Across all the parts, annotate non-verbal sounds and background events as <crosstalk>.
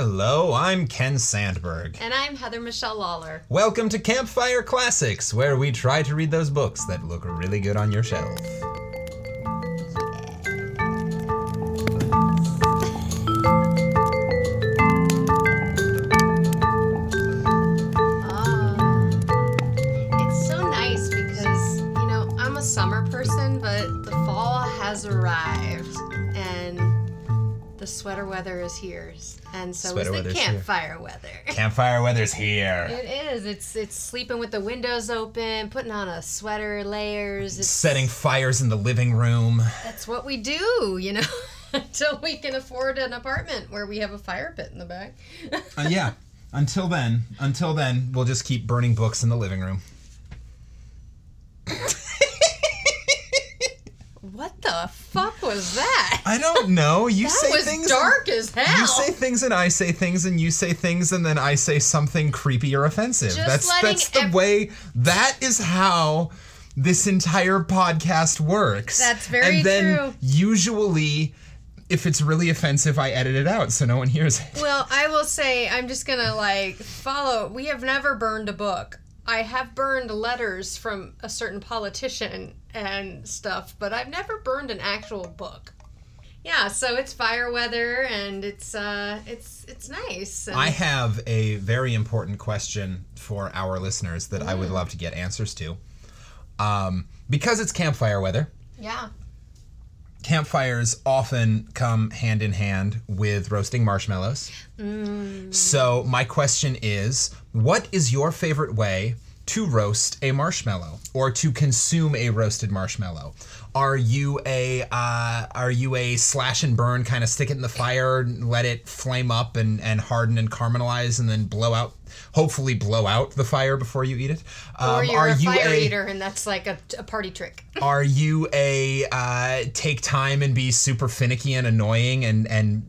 Hello, I'm Ken Sandberg. And I'm Heather Michelle Lawler. Welcome to Campfire Classics, where we try to read those books that look really good on your shelf. Weather is here. And so Sweater is the here. campfire weather. <laughs> Campfire weather's here. It is. It's it's sleeping with the windows open, putting on a sweater, layers. It's, Setting fires in the living room. That's what we do, you know, <laughs> until we can afford an apartment where we have a fire pit in the back. <laughs> Uh, yeah. Until then, until then, we'll just keep burning books in the living room. what the fuck was that? I don't know. You that say was things. dark as hell. You say things and I say things and you say things and then I say something creepy or offensive. Just that's that's the ev- way that is how this entire podcast works. That's very And then true. usually if it's really offensive I edit it out so no one hears it. Well, I will say I'm just gonna like follow. We have never burned a book. I have burned letters from a certain politician and stuff, but I've never burned an actual book. Yeah, so it's fire weather and it's uh it's it's nice. And I have a very important question for our listeners that I Mm. would love to get answers to. Um, because it's campfire weather, yeah. campfires often come hand in hand with roasting marshmallows. So, my question is what is your favorite way to roast a marshmallow or to consume a roasted marshmallow? Are you a uh, are you a slash and burn kind of stick it in the fire, let it flame up and, and harden and caramelize, and then blow out, hopefully blow out the fire before you eat it? Or Um, you're are a you fire a eater and that's like a, a party trick. <laughs> are you a uh, take time and be super finicky and annoying and and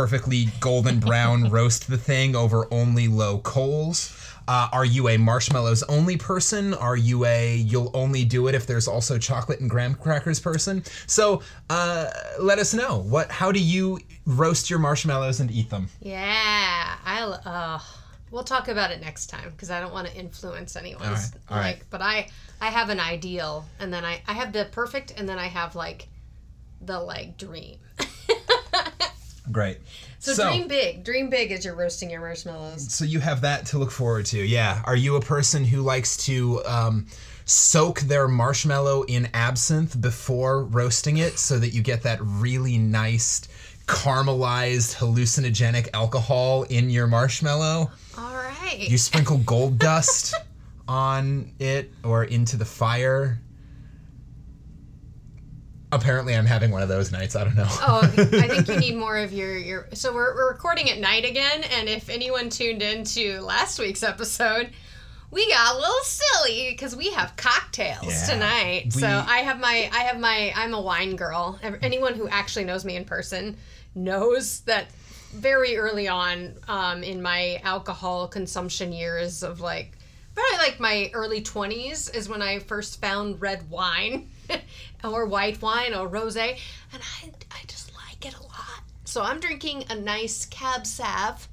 perfectly golden brown <laughs> roast the thing over only low coals? Uh, are you a marshmallows only person? Are you a you'll only do it if there's also chocolate and graham crackers person? So uh, let us know what how do you roast your marshmallows and eat them? Yeah, I. l- Uh, we'll talk about it next time because I don't want to influence anyone's All right, all like. right. But I, I have an ideal, and then I, I have the perfect, and then I have like, the like dream. <laughs> Great. So, dream big. Dream big as you're roasting your marshmallows. So you have that to look forward to. Yeah. Are you a person who likes to um, soak their marshmallow in absinthe before roasting it so that you get that really nice caramelized hallucinogenic alcohol in your marshmallow? All right. You sprinkle gold dust <laughs> on it or into the fire. Apparently, I'm having one of those nights. I don't know. Oh, I think you <laughs> need more of your your. So we're, we're recording at night again, and if anyone tuned into last week's episode, we got a little silly because we have cocktails Yeah. tonight. We- so I have my I have my I'm a wine girl. Anyone who actually knows me in person knows that very early on um, in my alcohol consumption years of like probably like my early 20s is when I first found red wine <laughs> or white wine or rosé and I, I just like it a lot. So I'm drinking a nice Cab Sav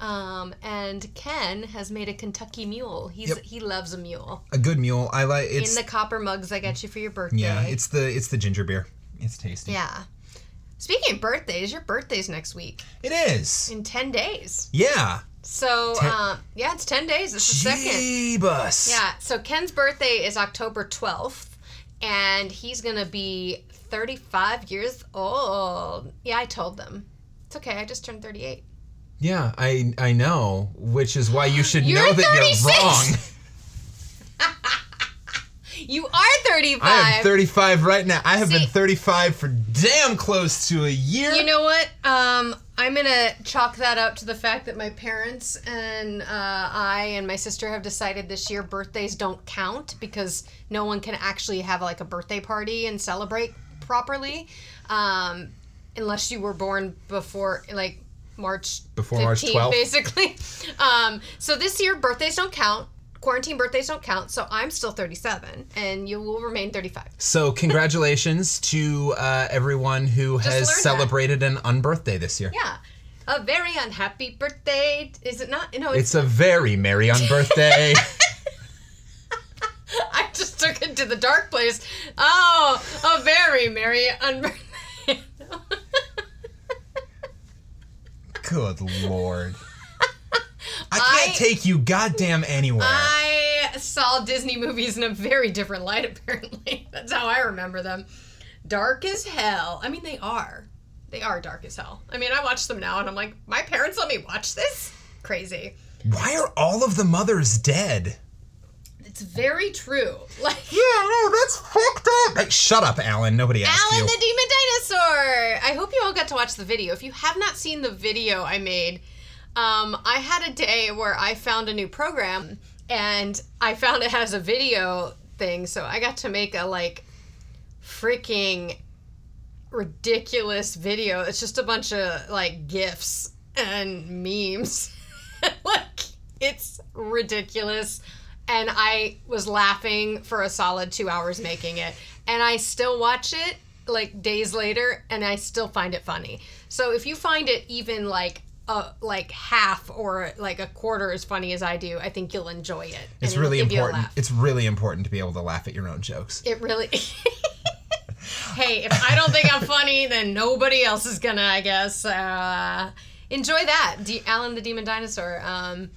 um, and Ken has made a Kentucky Mule. He's Yep. he loves a mule. A good mule. I like it's In the copper mugs I got you for your birthday. yeah. It's the it's the ginger beer. It's tasty. yeah. Speaking of birthdays, your birthday's next week It is. in 10 days. Yeah. So, Ten- um, yeah, it's 10 days. It's the second. Jeebus. Yeah, so Ken's birthday is October 12th, and he's to be 35 years old. Yeah, I told them. It's okay, I just turned 38. Yeah, I I know, which is why you should <gasps> know that 36. you're wrong. <laughs> You are 35. I am 35 right now. I have been 35 for damn close to a year. You know what? Um, I'm gonna chalk that up to the fact that my parents and uh, I and my sister have decided this year birthdays don't count because no one can actually have like a birthday party and celebrate properly, um, unless you were born before like March Before March 15th, 12th. basically. <laughs> Um, so this year birthdays don't count. Quarantine birthdays don't count. So I'm still 37, and you will remain 35. so congratulations to uh, everyone who has learned that. celebrated an unbirthday this year. Yeah. A very unhappy birthday. Is it not? No, It's a very merry unbirthday. <laughs> I just took it to the dark place. Oh, a very merry unbirthday. <laughs> Good lord. I can't I- take you goddamn anywhere. I saw Disney movies in a very different light, <laughs> apparently. That's how I remember them. Dark as hell. I mean, they are. They are dark as hell. I mean, I watch them now and I'm like, my parents let me watch this? Crazy. Why are all of the mothers dead? It's very true. <laughs> Like, Yeah, no, that's fucked up. Hey, shut up, Alan. Nobody asked Alan you. the Demon Dinosaur. I hope you all got to watch the video. If you have not seen the video I made, um, I had a day where I found a new program and I found it has a video thing, so I got to make a like freaking ridiculous video. It's just a bunch of like gifs and memes. <laughs> like it's ridiculous. And I was laughing for a solid two hours making it. And I still watch it like days later and I still find it funny. So if you find it even like uh, like half or like a quarter as funny as I do, I think you'll enjoy it. It's really a important. It's really important to be able to laugh at your own jokes. It really. <laughs> hey, if I don't think I'm funny, then nobody else is gonna. I guess. Uh, enjoy that, D- Alan the Demon Dinosaur. Um,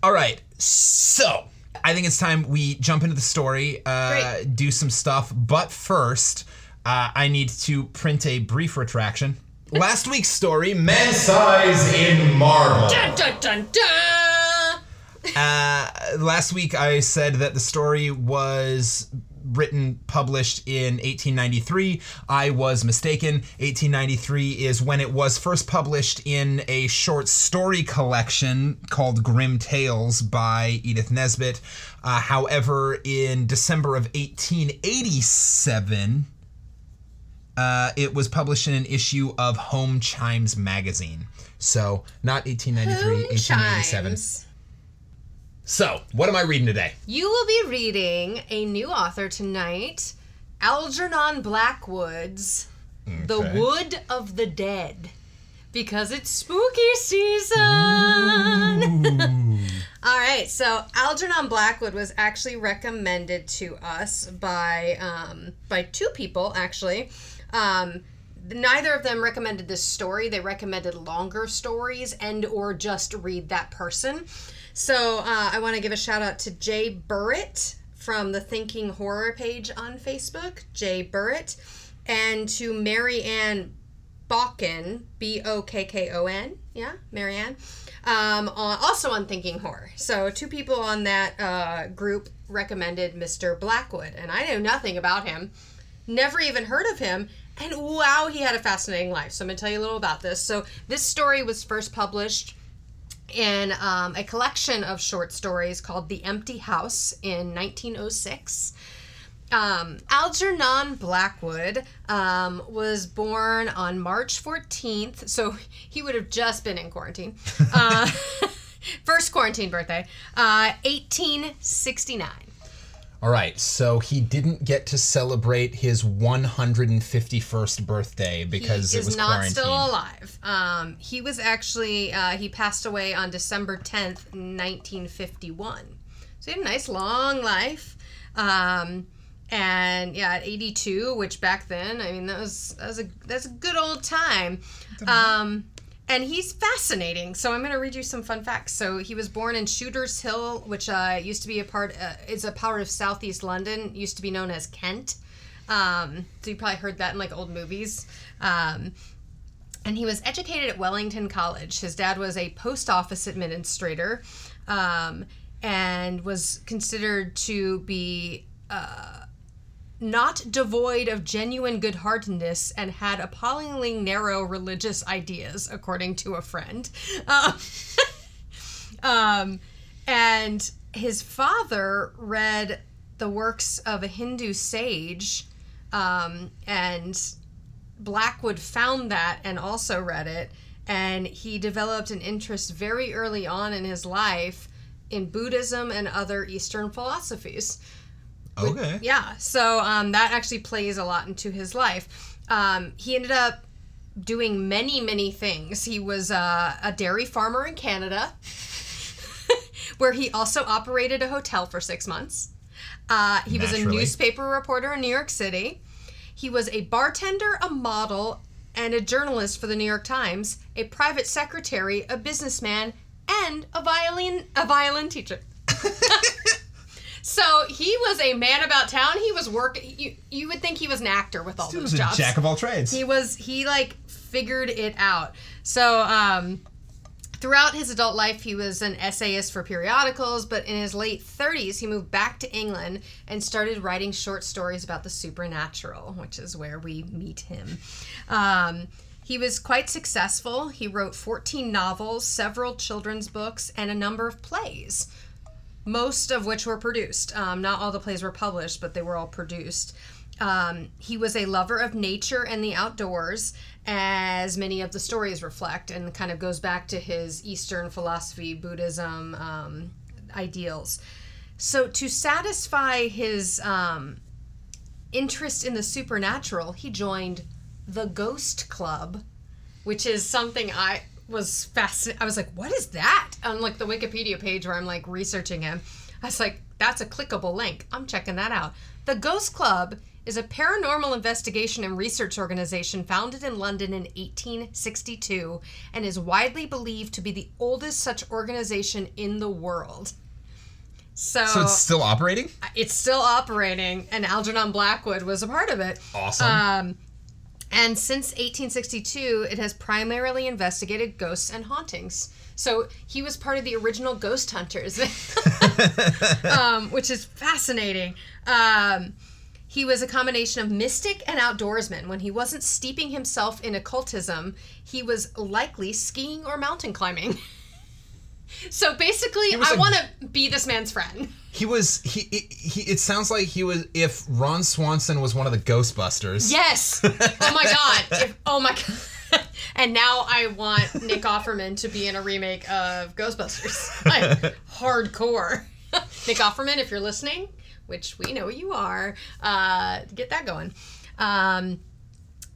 All right, so I think it's time we jump into the story, uh, do some stuff. But first, uh, I need to print a brief retraction. Last week's story, men size in marble. dun dun dun dun. Uh, last week I said that the story was written published in 1893 i was mistaken 1893 is when it was first published in a short story collection called grim tales by edith nesbit uh, however in december of 1887 uh, it was published in an issue of home chimes magazine so not 1893 Boom 1887 chimes. so, what am I reading today? You will be reading a new author tonight, Algernon Blackwood's "The Wood of the Dead," because it's spooky season. <laughs> All right, so Algernon Blackwood was actually recommended to us by um, by two people actually. Um, neither of them recommended this story. They recommended longer stories and or just read that person. So uh, I want to give a shout out to Jay Burritt from the Thinking Horror page on Facebook, Jay Burritt, and to Mary Ann Bokkon, B O K K O N, yeah, Marianne, um, also on Thinking Horror. So, two people on that uh, group recommended Mr. Blackwood, and I knew nothing about him, never even heard of him, and wow, he had a fascinating life. So, I'm going to tell you a little about this. So, this story was first published in um, a collection of short stories called The Empty House in 1906. Um, Algernon Blackwood um, was born on March 14th, so <laughs> he would have just been in quarantine. <laughs> Uh, <laughs> first quarantine birthday, uh, 1869. All right, so he didn't get to celebrate his 151st birthday because he it is was not quarantine. still alive. Um, he was actually uh, he passed away on December tenth, nineteen fifty one. So he had a nice long life. Um, and yeah, at eighty two, which back then, I mean, that was that was a that's a good old time. Um, and he's fascinating. So I'm going to read you some fun facts. So he was born in Shooters Hill, which uh, used to be a part uh, is a part of southeast London. Used to be known as Kent. Um, so you probably heard that in like old movies. Um, and he was educated at Wellington College. His dad was a post office administrator, um, and was considered to be uh, not devoid of genuine good-heartedness and had appallingly narrow religious ideas, according to a friend. Um, <laughs> um, and his father read the works of a Hindu sage, um, and Blackwood found that and also read it, and he developed an interest very early on in his life in Buddhism and other Eastern philosophies. Okay. Yeah, so um, that actually plays a lot into his life. Um, he ended up doing many, many things. He was uh, a dairy farmer in Canada, <laughs> where he also operated a hotel for six months. Uh, he was a newspaper reporter in New York City. He was a bartender, a model, and a journalist for the New York Times, a private secretary, a businessman, and a violin a violin teacher. <laughs> so he was a man about town. He was working. You, you would think he was an actor with all He those was a jobs. jack of all trades. He was he like figured it out. So um throughout his adult life he was an essayist for periodicals, but in his late 30s he moved back to England and started writing short stories about the supernatural, which is where we meet him. Um he was quite successful. He wrote 14 novels, several children's books, and a number of plays most of which were produced. Um, not all the plays were published, but they were all produced. Um, he was a lover of nature and the outdoors, as many of the stories reflect, and kind of goes back to his Eastern philosophy, Buddhism um, ideals. So, to satisfy his um, interest in the supernatural, he joined the Ghost Club, which is something I was fascinated. I was like, "What is that?" On like the Wikipedia page where I'm like researching him, I was like, "That's a clickable link. I'm checking that out." The Ghost Club is a paranormal investigation and research organization founded in London in 1862 and is widely believed to be the oldest such organization in the world. So, so it's still operating? it's still operating, and Algernon Blackwood was a part of it. Awesome. Um, and since 1862, it has primarily investigated ghosts and hauntings. So he was part of the original ghost hunters, <laughs> um, which is fascinating. Um, he was a combination of mystic and outdoorsman. When he wasn't steeping himself in occultism, he was likely skiing or mountain climbing. <laughs> so basically, I want to be this man's friend. he was he, he he it sounds like he was if Ron Swanson was one of the Ghostbusters. Yes. <laughs> Oh my god. If, oh my god. <laughs> And now I want Nick Offerman to be in a remake of Ghostbusters. Like hardcore. <laughs> Nick Offerman, if you're listening, which we know you are, uh, get that going. Um,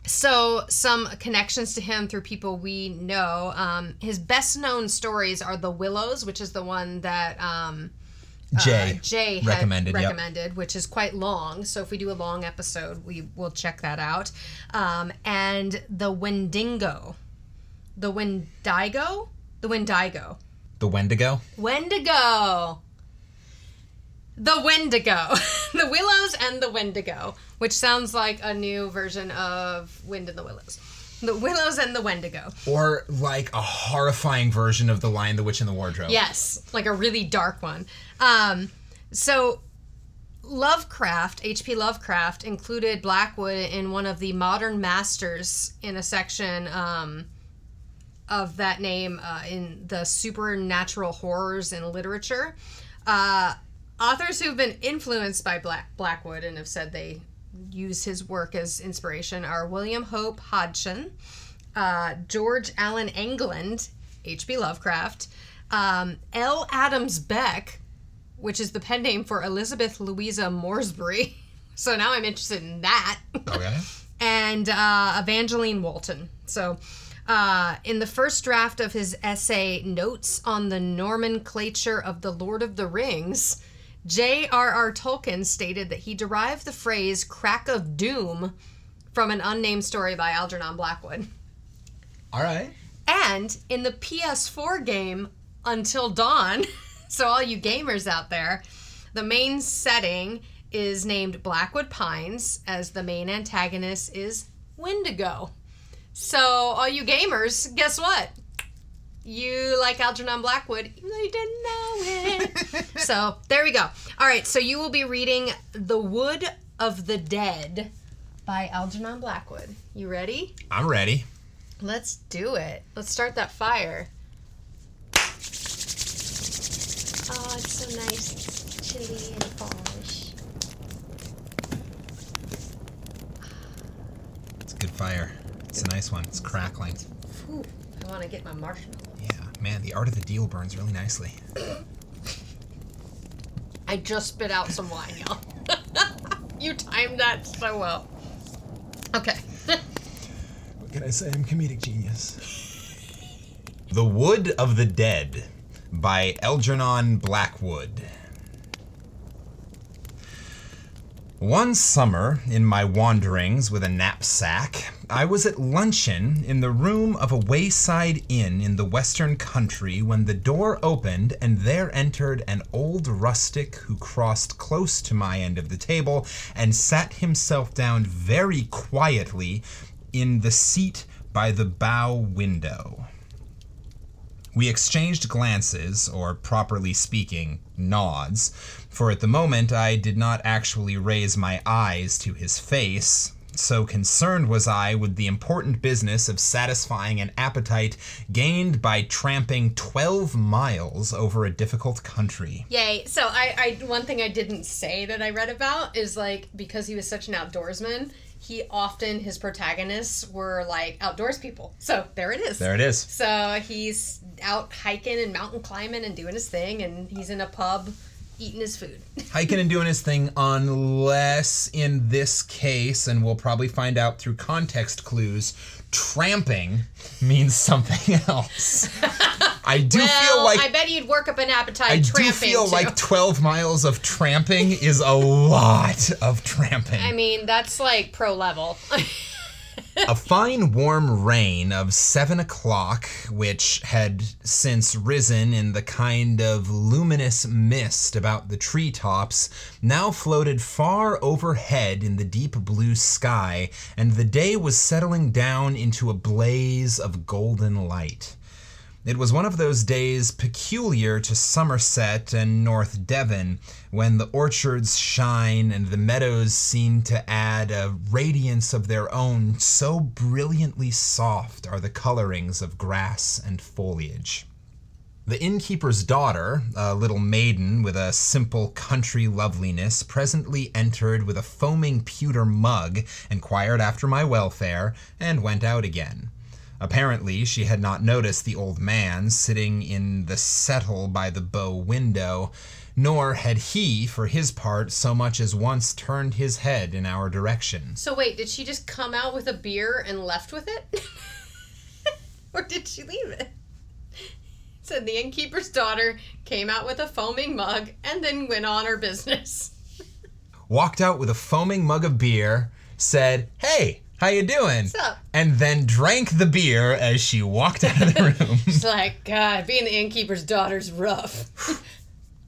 so some connections to him through people we know. Um, his best known stories are The Willows, which is the one that um, Jay. uh, Jay had recommended, yep. which is quite long. So if we do a long episode, we will check that out. Um, and the Wendigo, the Wendigo, the Wendigo, The Wendigo. Wendigo, the Wendigo, <laughs> the Willows and the Wendigo, which sounds like a new version of Wind in the Willows. The Willows and the Wendigo. Or like a horrifying version of The Lion, the Witch, and the Wardrobe. Yes, like a really dark one. Um, so Lovecraft, H.P. Lovecraft, included Blackwood in one of the modern masters in a section um, of that name uh, in the supernatural horrors in literature. Uh, authors who've been influenced by Black Blackwood and have said they use his work as inspiration are William Hope Hodgson, uh, George Allan England, H.P. Lovecraft, um, L. Adams Beck, which is the pen name for Elizabeth Louisa Moresbury. <laughs> So now I'm interested in that. Okay. <laughs> and uh, Evangeline Walton. So, uh, in the first draft of his essay, Notes on the Nomenclature of the Lord of the Rings, J.R.R. Tolkien stated that he derived the phrase crack of doom from an unnamed story by Algernon Blackwood. All right. And in the PS4 game Until Dawn, <laughs> so all you gamers out there, the main setting is named Blackwood Pines, as the main antagonist is Wendigo. So, all you gamers, guess what? You like Algernon Blackwood, even though you didn't know it. <laughs> so, there we go. All right, so you will be reading The Wood of the Dead by Algernon Blackwood. You ready? I'm ready. Let's do it. Let's start that fire. Oh, it's so nice. It's chilly and fallish. It's a good fire. It's a nice one. It's crackling. Ooh, I want to get my marshmallow. Man, the art of the deal burns really nicely. <coughs> I just spit out some wine, y'all. <laughs> you timed that so well. Okay. What can I say? I'm comedic genius. The Wood of the Dead by Algernon Blackwood. One summer, in my wanderings with a knapsack, I was at luncheon in the room of a wayside inn in the western country when the door opened and there entered an old rustic who crossed close to my end of the table and sat himself down very quietly in the seat by the bow window. We exchanged glances, or properly speaking, nods, for at the moment I did not actually raise my eyes to his face, so concerned was I with the important business of satisfying an appetite gained by tramping 12 miles over a difficult country. Yay. So I, I one thing I didn't say that I read about is like because he was such an outdoorsman, he often his protagonists were like outdoors people. So there it is. There it is. So he's out hiking and mountain climbing and doing his thing and he's in a pub eating his food. <laughs> hiking and doing his thing, unless in this case, and we'll probably find out through context clues, tramping <laughs> means something <laughs> else. I do well, feel like I bet you'd work up an appetite I do feel too. like 12 miles of tramping is a lot of tramping. I mean, that's like pro level. <laughs> a fine warm rain of seven o'clock, which had since risen in the kind of luminous mist about the treetops, now floated far overhead in the deep blue sky, and the day was settling down into a blaze of golden light. It was one of those days peculiar to Somerset and North Devon, when the orchards shine and the meadows seem to add a radiance of their own, so brilliantly soft are the colorings of grass and foliage. The innkeeper's daughter, a little maiden with a simple country loveliness, presently entered with a foaming pewter mug, inquired after my welfare, and went out again. Apparently, she had not noticed the old man sitting in the settle by the bow window, nor had he, for his part, so much as once turned his head in our direction. so wait, did she just come out with a beer and left with it? <laughs> or did she leave it? Said the innkeeper's daughter came out with a foaming mug and then went on her business. <laughs> Walked out with a foaming mug of beer, said, Hey, how you doing? What's up? And then drank the beer as she walked out of the <laughs> room. It's like, God, being the innkeeper's daughter's rough.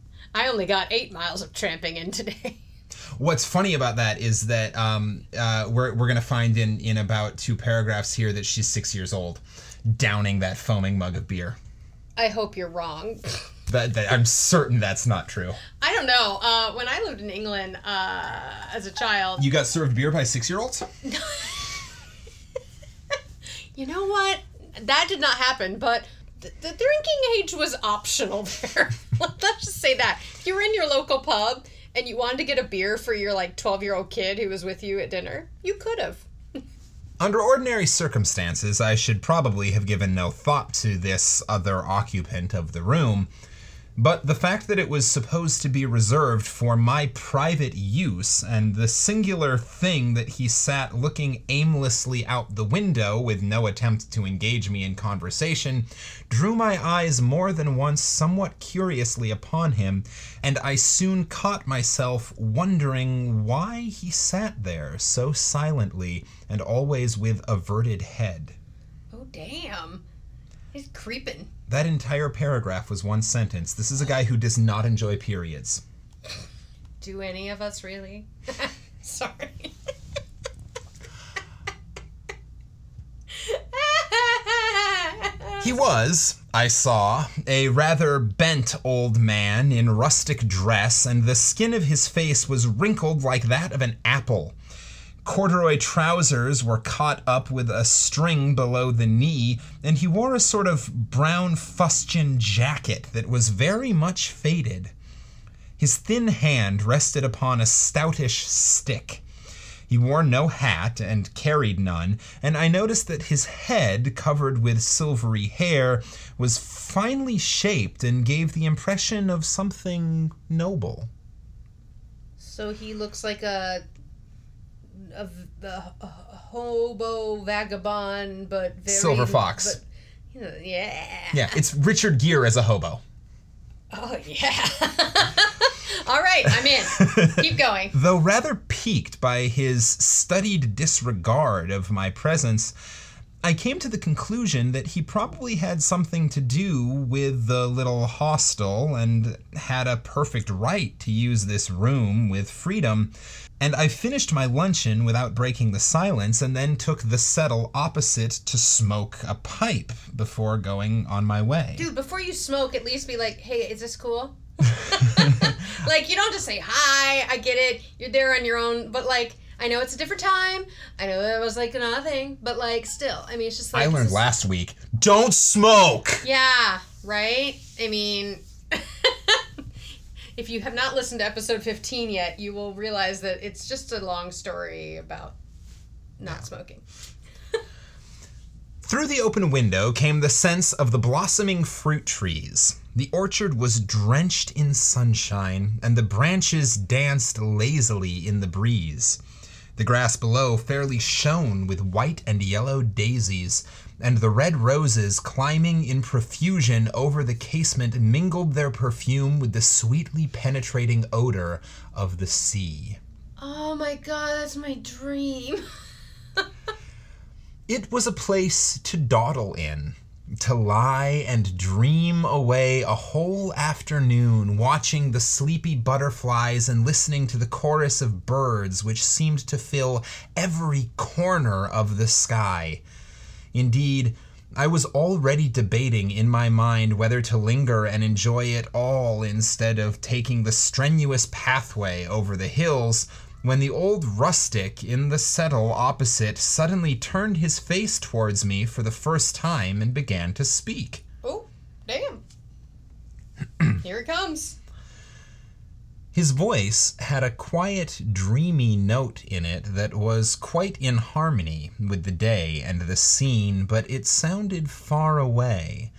<laughs> I only got eight miles of tramping in today. What's funny about that is that um, uh, we're, we're going to find in, in about two paragraphs here that she's six years old, downing that foaming mug of beer. I hope you're wrong. <laughs> That, that I'm certain that's not true. I don't know. Uh, when I lived in England uh, as a child, You got served beer by six year olds? You know what? That did not happen, but the, the drinking age was optional <laughs> there. Let's just say that. If you were in your local pub and you wanted to get a beer for your like 12 year old kid who was with you at dinner, you could have. Under ordinary circumstances, I should probably have given no thought to this other occupant of the room. But the fact that it was supposed to be reserved for my private use, and the singular thing that he sat looking aimlessly out the window with no attempt to engage me in conversation, drew my eyes more than once somewhat curiously upon him, and I soon caught myself wondering why he sat there so silently and always with averted head. Oh, damn. He's creeping. That entire paragraph was one sentence. This is a guy who does not enjoy periods. Do any of us really? <laughs> Sorry. He was, I saw, a rather bent old man in rustic dress, and the skin of his face was wrinkled like that of an apple. Corduroy trousers were caught up with a string below the knee, and he wore a sort of brown fustian jacket that was very much faded. His thin hand rested upon a stoutish stick. He wore no hat and carried none, and I noticed that his head, covered with silvery hair, was finely shaped and gave the impression of something noble. so he looks like a a, a hobo vagabond, but very Silver Fox. But, you know, yeah. Yeah, it's Richard Gere as a hobo. Oh yeah. <laughs> All right, I'm in. Keep going. <laughs> Though rather piqued by his studied disregard of my presence, I came to the conclusion that he probably had something to do with the little hostel and had a perfect right to use this room with freedom. And I finished my luncheon without breaking the silence and then took the settle opposite to smoke a pipe before going on my way. Dude, before you smoke, at least be like, "Hey, is this cool?" <laughs> <laughs> like you don't just say hi. I get it. You're there on your own, but like I know it's a different time. I know it was like another thing, but like still, I mean, it's just like I learned last week don't smoke! Yeah, right. I mean, <laughs> if you have not listened to episode 15 yet, you will realize that it's just a long story about not smoking. Through the open window came the sense of the blossoming fruit trees. The orchard was drenched in sunshine, and the branches danced lazily in the breeze. The grass below fairly shone with white and yellow daisies, and the red roses climbing in profusion over the casement mingled their perfume with the sweetly penetrating odor of the sea. Oh my god, that's my dream. <laughs> It was a place to dawdle in, to lie and dream away a whole afternoon watching the sleepy butterflies and listening to the chorus of birds which seemed to fill every corner of the sky. Indeed, I was already debating in my mind whether to linger and enjoy it all instead of taking the strenuous pathway over the hills when the old rustic in the settle opposite suddenly turned his face towards me for the first time and began to speak. Oh, damn. <clears throat> Here it comes. His voice had a quiet, dreamy note in it that was quite in harmony with the day and the scene, but it sounded far away.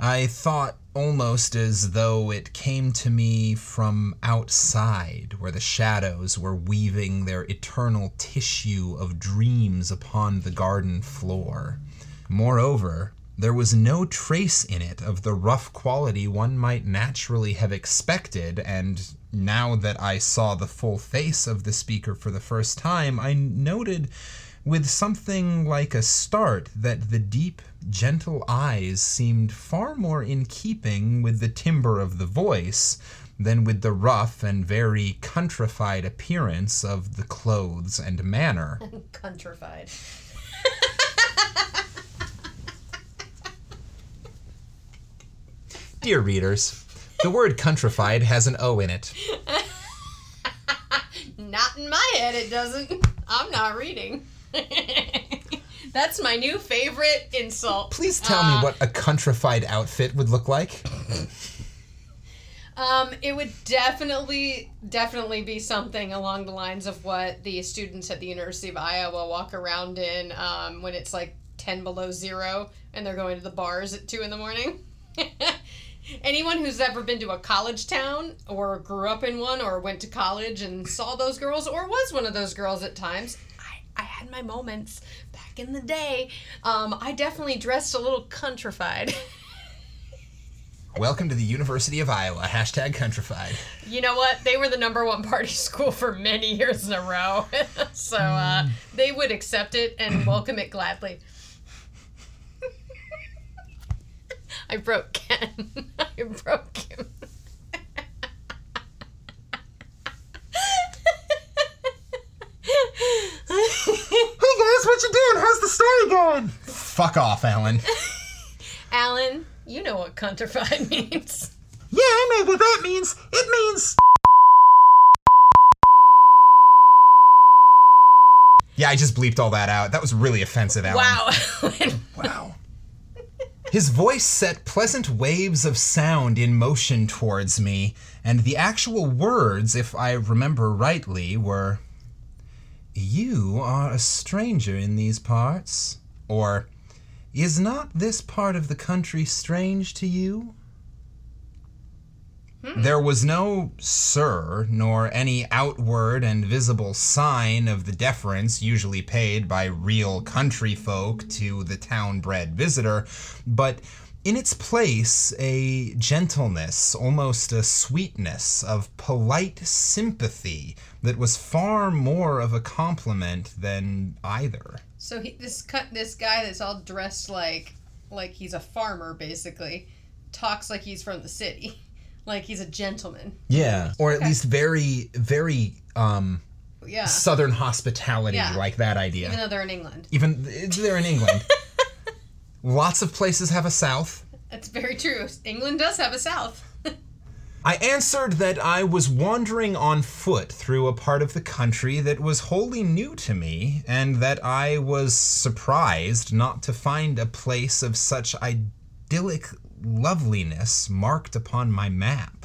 I thought almost as though it came to me from outside, where the shadows were weaving their eternal tissue of dreams upon the garden floor. Moreover, there was no trace in it of the rough quality one might naturally have expected, and now that I saw the full face of the speaker for the first time, I noted with something like a start that the deep, gentle eyes seemed far more in keeping with the timbre of the voice than with the rough and very countrified appearance of the clothes and manner. <laughs> Countrified. Dear readers, the word countrified has an O in it. <laughs> Not in my head, it doesn't. I'm not reading. <laughs> That's my new favorite insult. Please tell Uh, me what a countrified outfit would look like. Um, it would definitely, definitely be something along the lines of what the students at the University of Iowa walk around in um, when it's like 10 below zero and they're going to the bars at 2 in the morning. <laughs> Anyone who's ever been to a college town or grew up in one or went to college and saw those girls or was one of those girls at times, I, I had my moments back in the day. Um, I definitely dressed a little countrified. <laughs> Welcome to the University of Iowa. Hashtag countrified. You know what? They were the number one party <laughs> school for many years in a row. <laughs> so uh, they would accept it and <clears throat> welcome it gladly. I broke Ken. I broke him. <laughs> Hey guys, what you doing? How's the story going? Fuck off, Alan. <laughs> Alan, you know what countrified <laughs> means. Yeah, I know what that means. It means. Yeah, I just bleeped all that out. That was really offensive, Alan. Wow. Wow. His voice set pleasant waves of sound in motion towards me, and the actual words, if I remember rightly, were You are a stranger in these parts, or Is not this part of the country strange to you? Hmm. There was no sir, nor any outward and visible sign of the deference usually paid by real country folk to the town bred visitor, but in its place a gentleness, almost a sweetness of polite sympathy that was far more of a compliment than either. So he, this cut this guy that's all dressed like like he's a farmer basically talks like he's from the city. <laughs> Like he's a gentleman. Yeah. Or at Okay. least very, very um, Yeah. southern hospitality, Yeah. like that idea. Even though they're in England. Even they're in England. <laughs> Lots of places have a south. That's very true. England does have a south. I answered that I was wandering on foot through a part of the country that was wholly new to me, and that I was surprised not to find a place of such idyllic loveliness marked upon my map.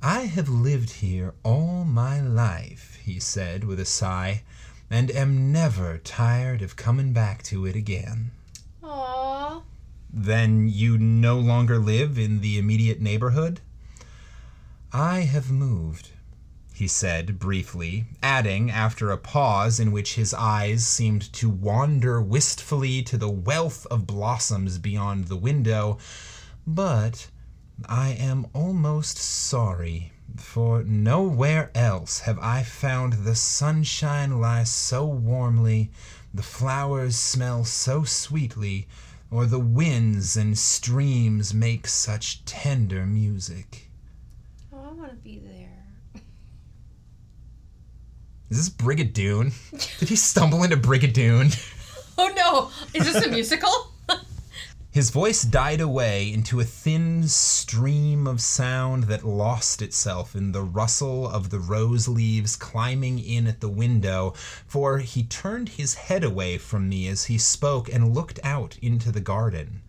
I have lived here all my life, he said with a sigh, and am never tired of coming back to it again. Aww. Then you no longer live in the immediate neighborhood? I have moved, he said briefly, adding, after a pause in which his eyes seemed to wander wistfully to the wealth of blossoms beyond the window, but I am almost sorry, for nowhere else have I found the sunshine lie so warmly, the flowers smell so sweetly, or the winds and streams make such tender music. Oh, I want to be there. Is this Brigadoon? Did he stumble into Brigadoon? <laughs> Oh no! Is this a musical? His voice died away into a thin stream of sound that lost itself in the rustle of the rose leaves climbing in at the window, for he turned his head away from me as he spoke and looked out into the garden.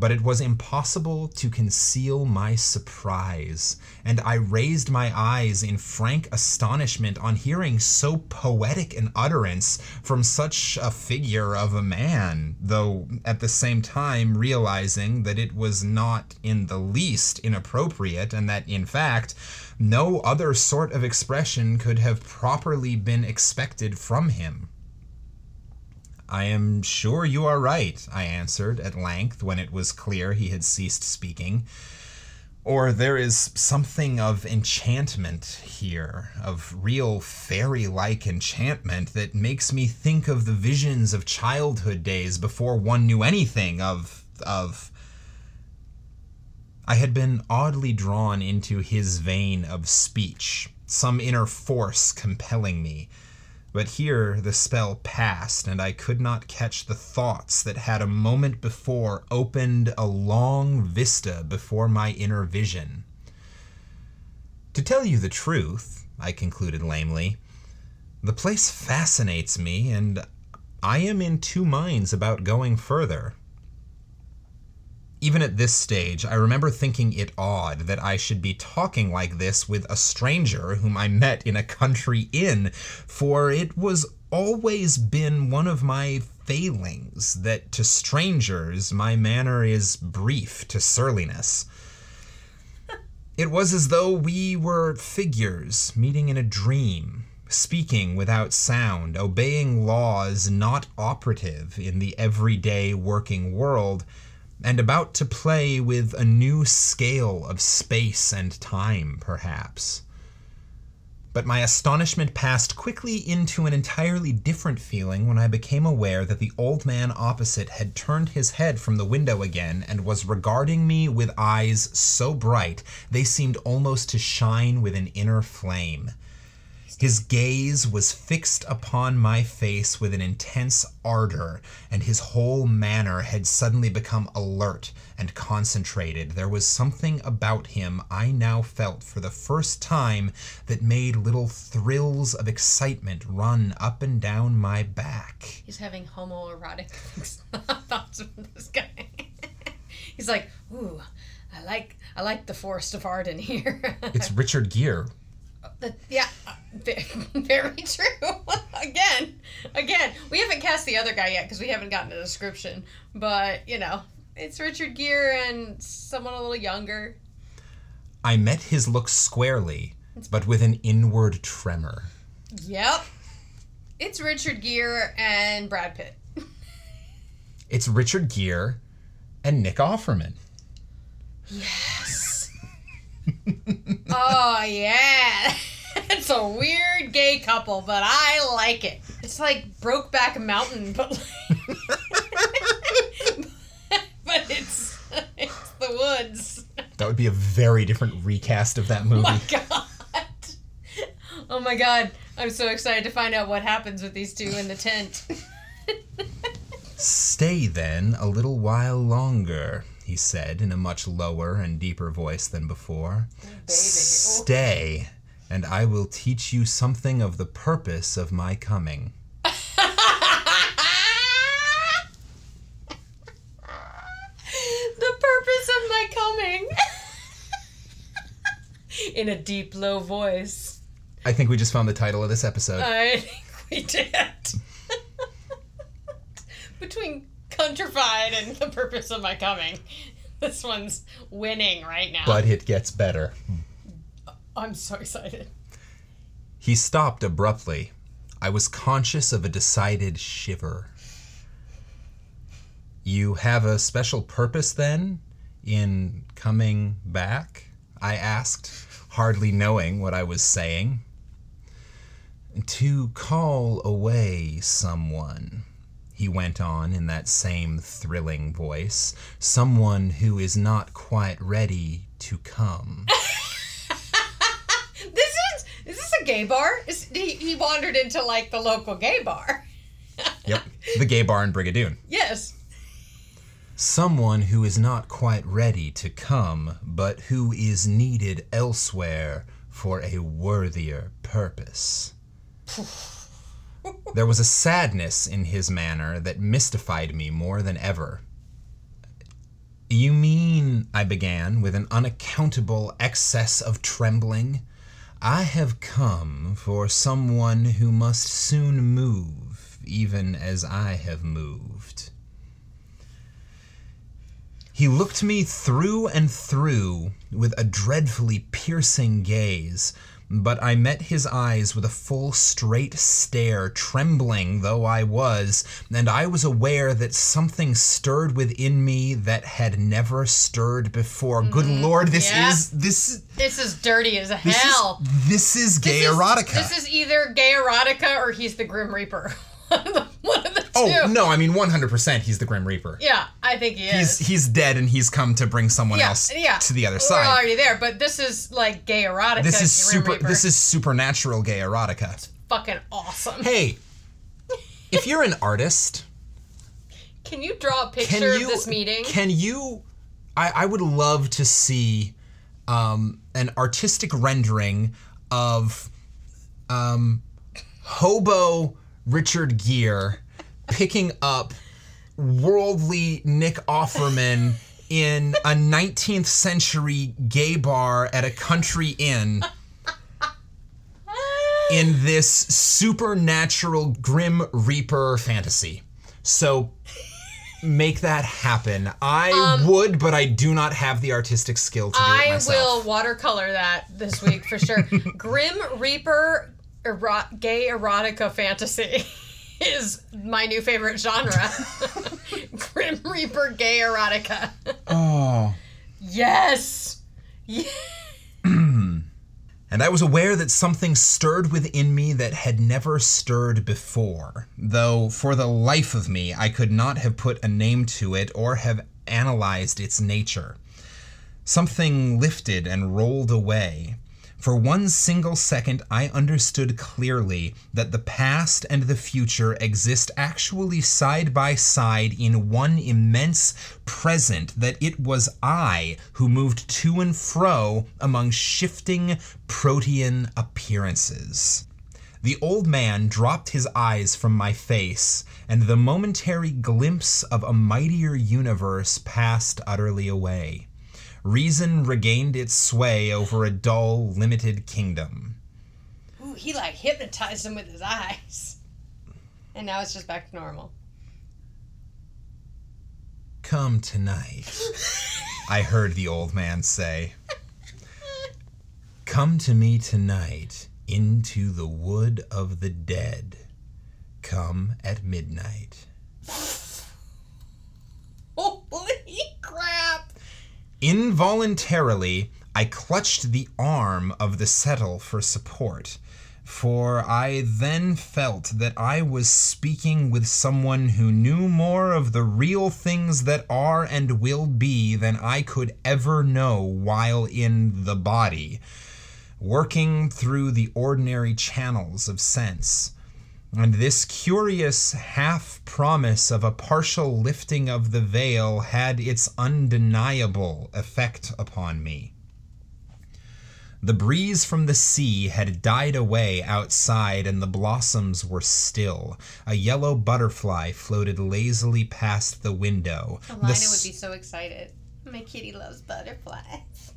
But it was impossible to conceal my surprise, and I raised my eyes in frank astonishment on hearing so poetic an utterance from such a figure of a man, though at the same time realizing that it was not in the least inappropriate, and that in fact no other sort of expression could have properly been expected from him. I am sure you are right, I answered at length when it was clear he had ceased speaking. Or there is something of enchantment here, of real fairy like enchantment that makes me think of the visions of childhood days before one knew anything of. of. I had been oddly drawn into his vein of speech, some inner force compelling me. But here the spell passed, and I could not catch the thoughts that had a moment before opened a long vista before my inner vision. To tell you the truth, I concluded lamely, the place fascinates me, and I am in two minds about going further. Even at this stage, I remember thinking it odd that I should be talking like this with a stranger whom I met in a country inn, for it was always been one of my failings that to strangers my manner is brief to surliness. <laughs> It was as though we were figures meeting in a dream, speaking without sound, obeying laws not operative in the everyday working world, and about to play with a new scale of space and time, perhaps. But my astonishment passed quickly into an entirely different feeling when I became aware that the old man opposite had turned his head from the window again and was regarding me with eyes so bright they seemed almost to shine with an inner flame. His gaze was fixed upon my face with an intense ardor, and his whole manner had suddenly become alert and concentrated. There was something about him I now felt for the first time that made little thrills of excitement run up and down my back. He's having homoerotic thoughts <laughs> of this guy. <laughs> He's like, ooh, I like I like the Forest of Arden here. <laughs> It's Richard Gere. The- yeah, uh, <laughs> very true. <laughs> again, again, we haven't cast the other guy yet because we haven't gotten a description. But you know, it's Richard Gere and someone a little younger. I met his look squarely, but with an inward tremor. Yep. It's Richard Gere and Brad Pitt. It's Richard Gere and Nick Offerman. Yes. Oh yeah. <laughs> it's a weird gay couple, but I like it. It's like Brokeback Mountain, but like, <laughs> but it's it's the woods. That would be a very different recast of that movie. Oh <laughs> my god. Oh my god. I'm so excited to find out what happens with these two in the tent. Stay then a little while longer, he said in a much lower and deeper voice than before. Oh, Stay, and I will teach you something of the purpose of my coming. the purpose of my coming. In a deep, low voice. I think we just found the title of this episode. I think we did. <laughs> Between countrified and the purpose of my coming, <laughs> this one's winning right now. but it gets better. I'm so excited. He stopped abruptly. I was conscious of a decided shiver. You have a special purpose then in coming back? I asked, hardly knowing what I was saying. To call away someone, he went on in that same thrilling voice. Someone who is not quite ready to come. <laughs> This is is this a gay bar? Is, he, he wandered into like the local gay bar. <laughs> yep, the gay bar in Brigadoon. Yes. Someone who is not quite ready to come, but who is needed elsewhere for a worthier purpose. There was a sadness in his manner that mystified me more than ever. You mean, I began, with an unaccountable excess of trembling, I have come for someone who must soon move, even as I have moved. He looked me through and through with a dreadfully piercing gaze, but I met his eyes with a full straight stare, trembling though I was, and I was aware that something stirred within me that had never stirred before. Good mm-hmm. lord, this Yeah. is this This is dirty as this hell. is this is gay This is- erotica. This is either gay erotica or he's the Grim Reaper. <laughs> <laughs> One of the, one of the two. oh no, I mean 100% he's the Grim Reaper. Yeah, I think he is. He's he's dead and he's come to bring someone yeah, else yeah. to the other We're side. already there, but this is like gay erotica. this is super Reaper. this is supernatural gay erotica. fucking awesome. Hey, <laughs> if you're an artist, Can you draw a picture can of you this meeting? can you I, I would love to see um, an artistic rendering of um, hobo Richard Gere picking up worldly Nick Offerman in a 19th century gay bar at a country inn in this supernatural Grim Reaper fantasy. So make that happen. I would, but I do not have the artistic skill to do it Um, I will watercolor that this week for sure. <laughs> Grim Reaper ero- gay erotica fantasy <laughs> is my new favorite genre. <laughs> Grim Reaper gay erotica. Oh. Yes. Yeah. <clears throat> And I was aware that something stirred within me that had never stirred before, though for the life of me I could not have put a name to it or have analyzed its nature. Something lifted and rolled away. For one single second, I understood clearly that the past and the future exist actually side by side in one immense present, that it was I who moved to and fro among shifting protean appearances. The old man dropped his eyes from my face, and the momentary glimpse of a mightier universe passed utterly away. Reason regained its sway over a dull, limited kingdom. Ooh, he like hypnotized him with his eyes. And now it's just back to normal. Come tonight, I heard the old man say. Come to me tonight into the wood of the dead. Come at midnight. Involuntarily, I clutched the arm of the settle for support, for I then felt that I was speaking with someone who knew more of the real things that are and will be than I could ever know while in the body, working through the ordinary channels of sense. And this curious half promise of a partial lifting of the veil had its undeniable effect upon me. The breeze from the sea had died away outside, and the blossoms were still. A yellow butterfly floated lazily past the window. The s- would be so excited. My kitty loves butterflies.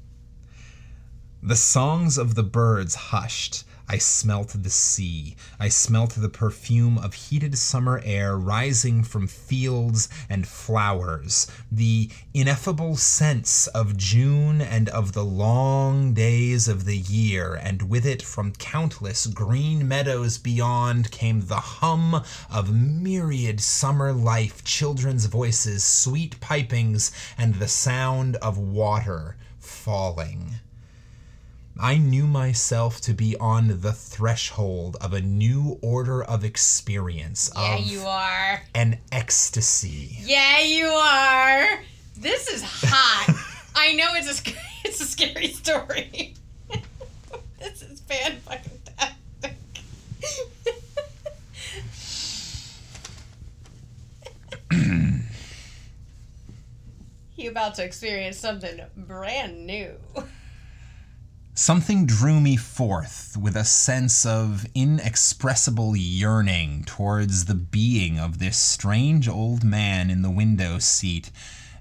The songs of the birds hushed. I smelt the sea. I smelt the perfume of heated summer air rising from fields and flowers. The ineffable sense of June and of the long days of the year, and with it from countless green meadows beyond came the hum of myriad summer life, children's voices, sweet pipings, and the sound of water falling. I knew myself to be on the threshold of a new order of experience, Yeah, of you are. an ecstasy. Yeah, you are. This is hot. <laughs> I know it's a sc- <laughs> it's a scary story. <laughs> this is fan fucking tastic. <clears throat> you about to experience something brand new. Something drew me forth with a sense of inexpressible yearning towards the being of this strange old man in the window seat,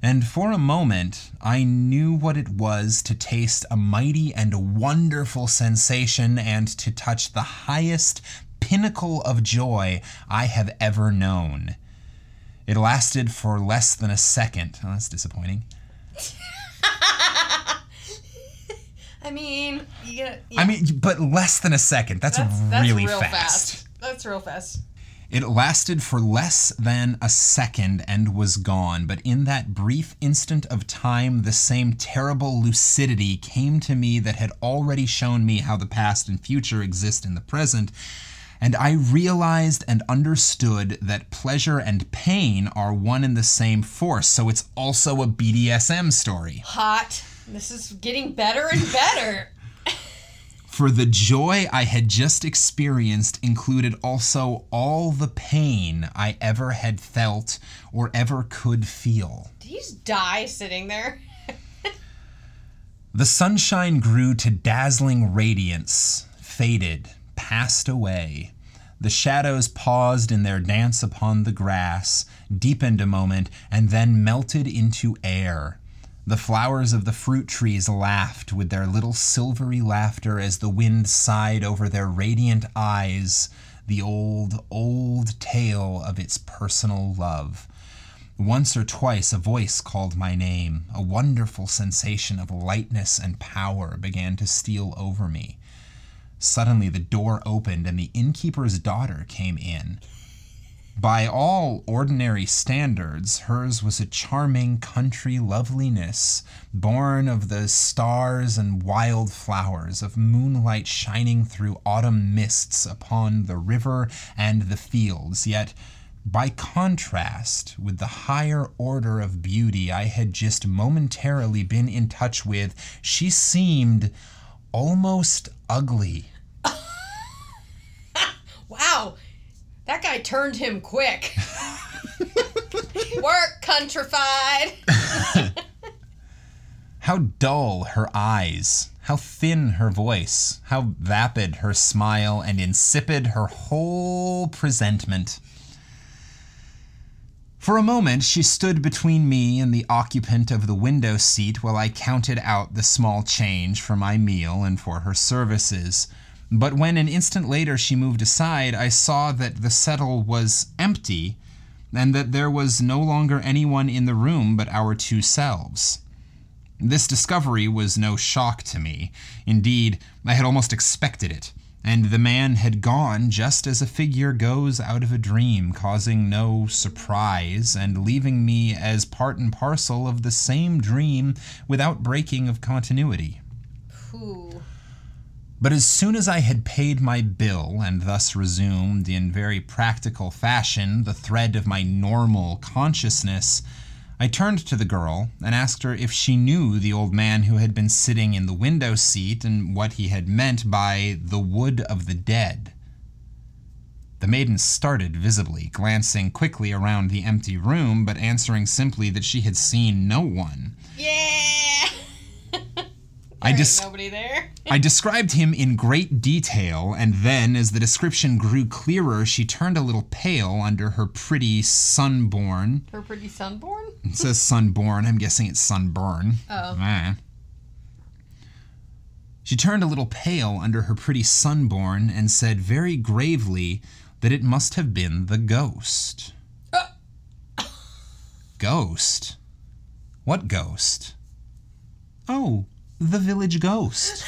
and for a moment I knew what it was to taste a mighty and wonderful sensation and to touch the highest pinnacle of joy I have ever known. It lasted for less than a second. Oh, that's disappointing. I mean, you gotta, I mean, but less than a second. That's, that's, that's really real fast. fast. That's real fast. It lasted for less than a second and was gone, but in that brief instant of time, the same terrible lucidity came to me that had already shown me how the past and future exist in the present. And I realized and understood that pleasure and pain are one and the same force, so it's also a BDSM story. Hot. This is getting better and better. <laughs> For the joy I had just experienced included also all the pain I ever had felt or ever could feel. Did you just die sitting there? The sunshine grew to dazzling radiance, faded, passed away. The shadows paused in their dance upon the grass, deepened a moment, and then melted into air. The flowers of the fruit trees laughed with their little silvery laughter as the wind sighed over their radiant eyes, the old, old tale of its personal love. Once or twice a voice called my name. A wonderful sensation of lightness and power began to steal over me. Suddenly the door opened and the innkeeper's daughter came in. By all ordinary standards, hers was a charming country loveliness, born of the stars and wild flowers, of moonlight shining through autumn mists upon the river and the fields. Yet, by contrast with the higher order of beauty I had just momentarily been in touch with, she seemed almost ugly. <laughs> Wow, that guy turned him quick. <laughs> Work, countrified. <laughs> How dull her eyes, how thin her voice, how vapid her smile, and insipid her whole presentment. For a moment, she stood between me and the occupant of the window seat while I counted out the small change for my meal and for her services. But when an instant later she moved aside, I saw that the settle was empty and that there was no longer anyone in the room but our two selves. This discovery was no shock to me. Indeed, I had almost expected it. And the man had gone just as a figure goes out of a dream, causing no surprise and leaving me as part and parcel of the same dream without breaking of continuity. But as soon as I had paid my bill and thus resumed, in very practical fashion, the thread of my normal consciousness, I turned to the girl and asked her if she knew the old man who had been sitting in the window seat and what he had meant by the wood of the dead. The maiden started visibly, glancing quickly around the empty room, but answering simply that she had seen no one. Yeah. I There dis- ain't nobody there. I <laughs> described him in great detail, and then, as the description grew clearer, she turned a little pale under her pretty sunborn. Her pretty sunborn. It says sunborn. I'm guessing it's sunburn. Oh. Ah. She turned a little pale under her pretty sunborn and said very gravely that it must have been the ghost. <laughs> Ghost? What ghost? Oh, the village ghost,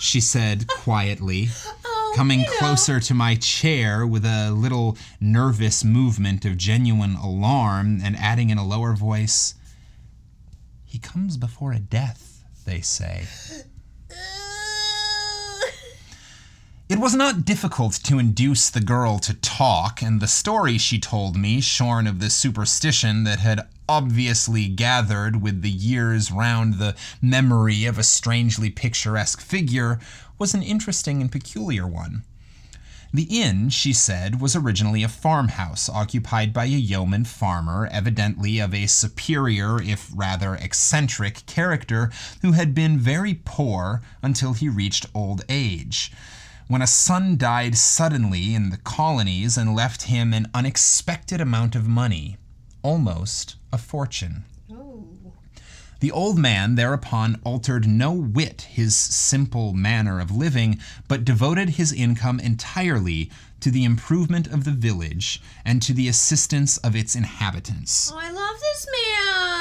she said quietly, <laughs> Oh, coming you know. closer to my chair with a little nervous movement of genuine alarm and adding in a lower voice, He comes before a death, they say. <laughs> It was not difficult to induce the girl to talk, and the story she told me, shorn of the superstition that had obviously gathered with the years round the memory of a strangely picturesque figure, was an interesting and peculiar one. The inn, she said, was originally a farmhouse occupied by a yeoman farmer, evidently of a superior, if rather eccentric, character, who had been very poor until he reached old age. When a son died suddenly in the colonies and left him an unexpected amount of money, almost a fortune. Ooh. The old man thereupon altered no whit his simple manner of living, but devoted his income entirely to the improvement of the village and to the assistance of its inhabitants. Oh, I love this man.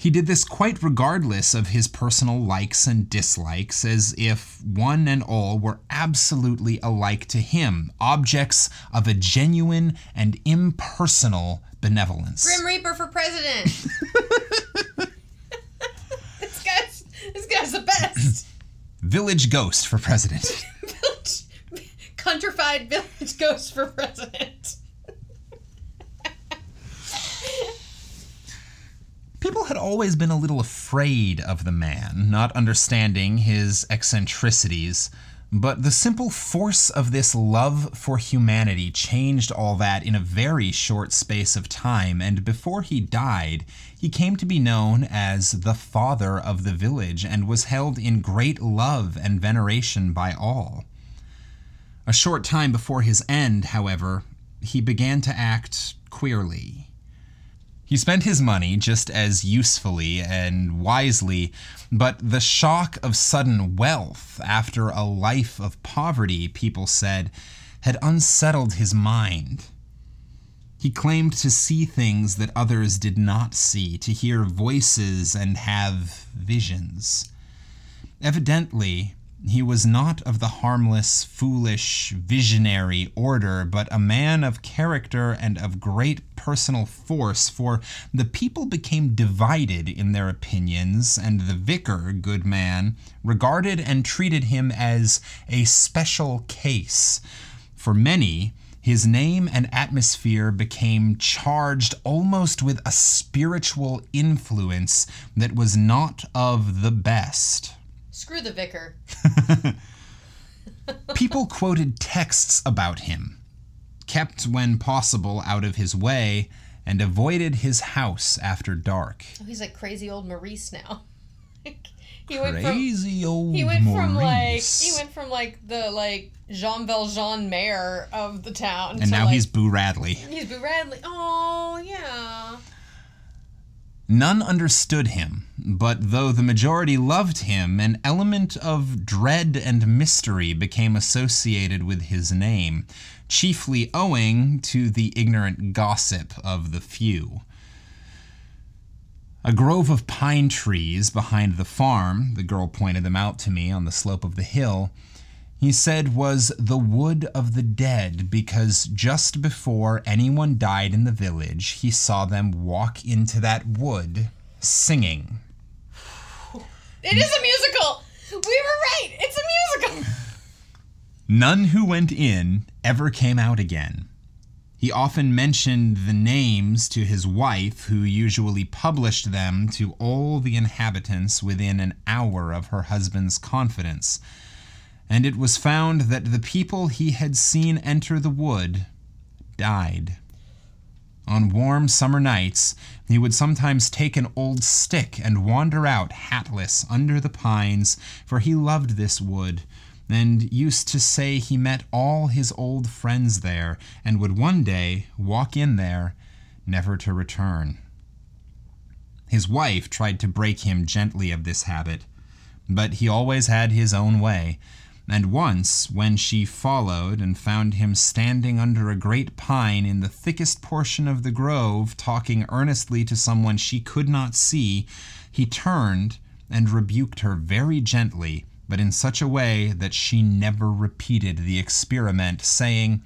He did this quite regardless of his personal likes and dislikes, as if one and all were absolutely alike to him, objects of a genuine and impersonal benevolence. Grim Reaper for president. <laughs> <laughs> this guy's this guy's the best. <clears throat> Village ghost for president. <laughs> Village, countrified village ghost for president. People had always been a little afraid of the man, not understanding his eccentricities, but the simple force of this love for humanity changed all that in a very short space of time, and before he died, he came to be known as the father of the village and was held in great love and veneration by all. A short time before his end, however, he began to act queerly. He spent his money just as usefully and wisely, but the shock of sudden wealth after a life of poverty, people said, had unsettled his mind. He claimed to see things that others did not see, to hear voices and have visions. Evidently, he was not of the harmless, foolish, visionary order, but a man of character and of great personal force, for the people became divided in their opinions, and the vicar, good man, regarded and treated him as a special case. For many, his name and atmosphere became charged almost with a spiritual influence that was not of the best. Screw the vicar. <laughs> People quoted texts about him, kept when possible out of his way, and avoided his house after dark. Oh, he's like crazy old Maurice now. <laughs> he went from Crazy old he went from like he went from like the like Jean Valjean mayor of the town and now like, he's Boo Radley. he's Boo Radley. Oh yeah. None understood him, but though the majority loved him, an element of dread and mystery became associated with his name, chiefly owing to the ignorant gossip of the few. A grove of pine trees behind the farm, the girl pointed them out to me on the slope of the hill, he said was the wood of the dead because just before anyone died in the village, he saw them walk into that wood singing. It is a musical. We were right. It's a musical. None who went in ever came out again. He often mentioned the names to his wife, who usually published them to all the inhabitants within an hour of her husband's confidence and it was found that the people he had seen enter the wood died. On warm summer nights, he would sometimes take an old stick and wander out hatless under the pines, for he loved this wood, and used to say he met all his old friends there, and would one day walk in there, never to return. His wife tried to break him gently of this habit, but he always had his own way, and once, when she followed and found him standing under a great pine in the thickest portion of the grove, talking earnestly to someone she could not see, he turned and rebuked her very gently, but in such a way that she never repeated the experiment, saying,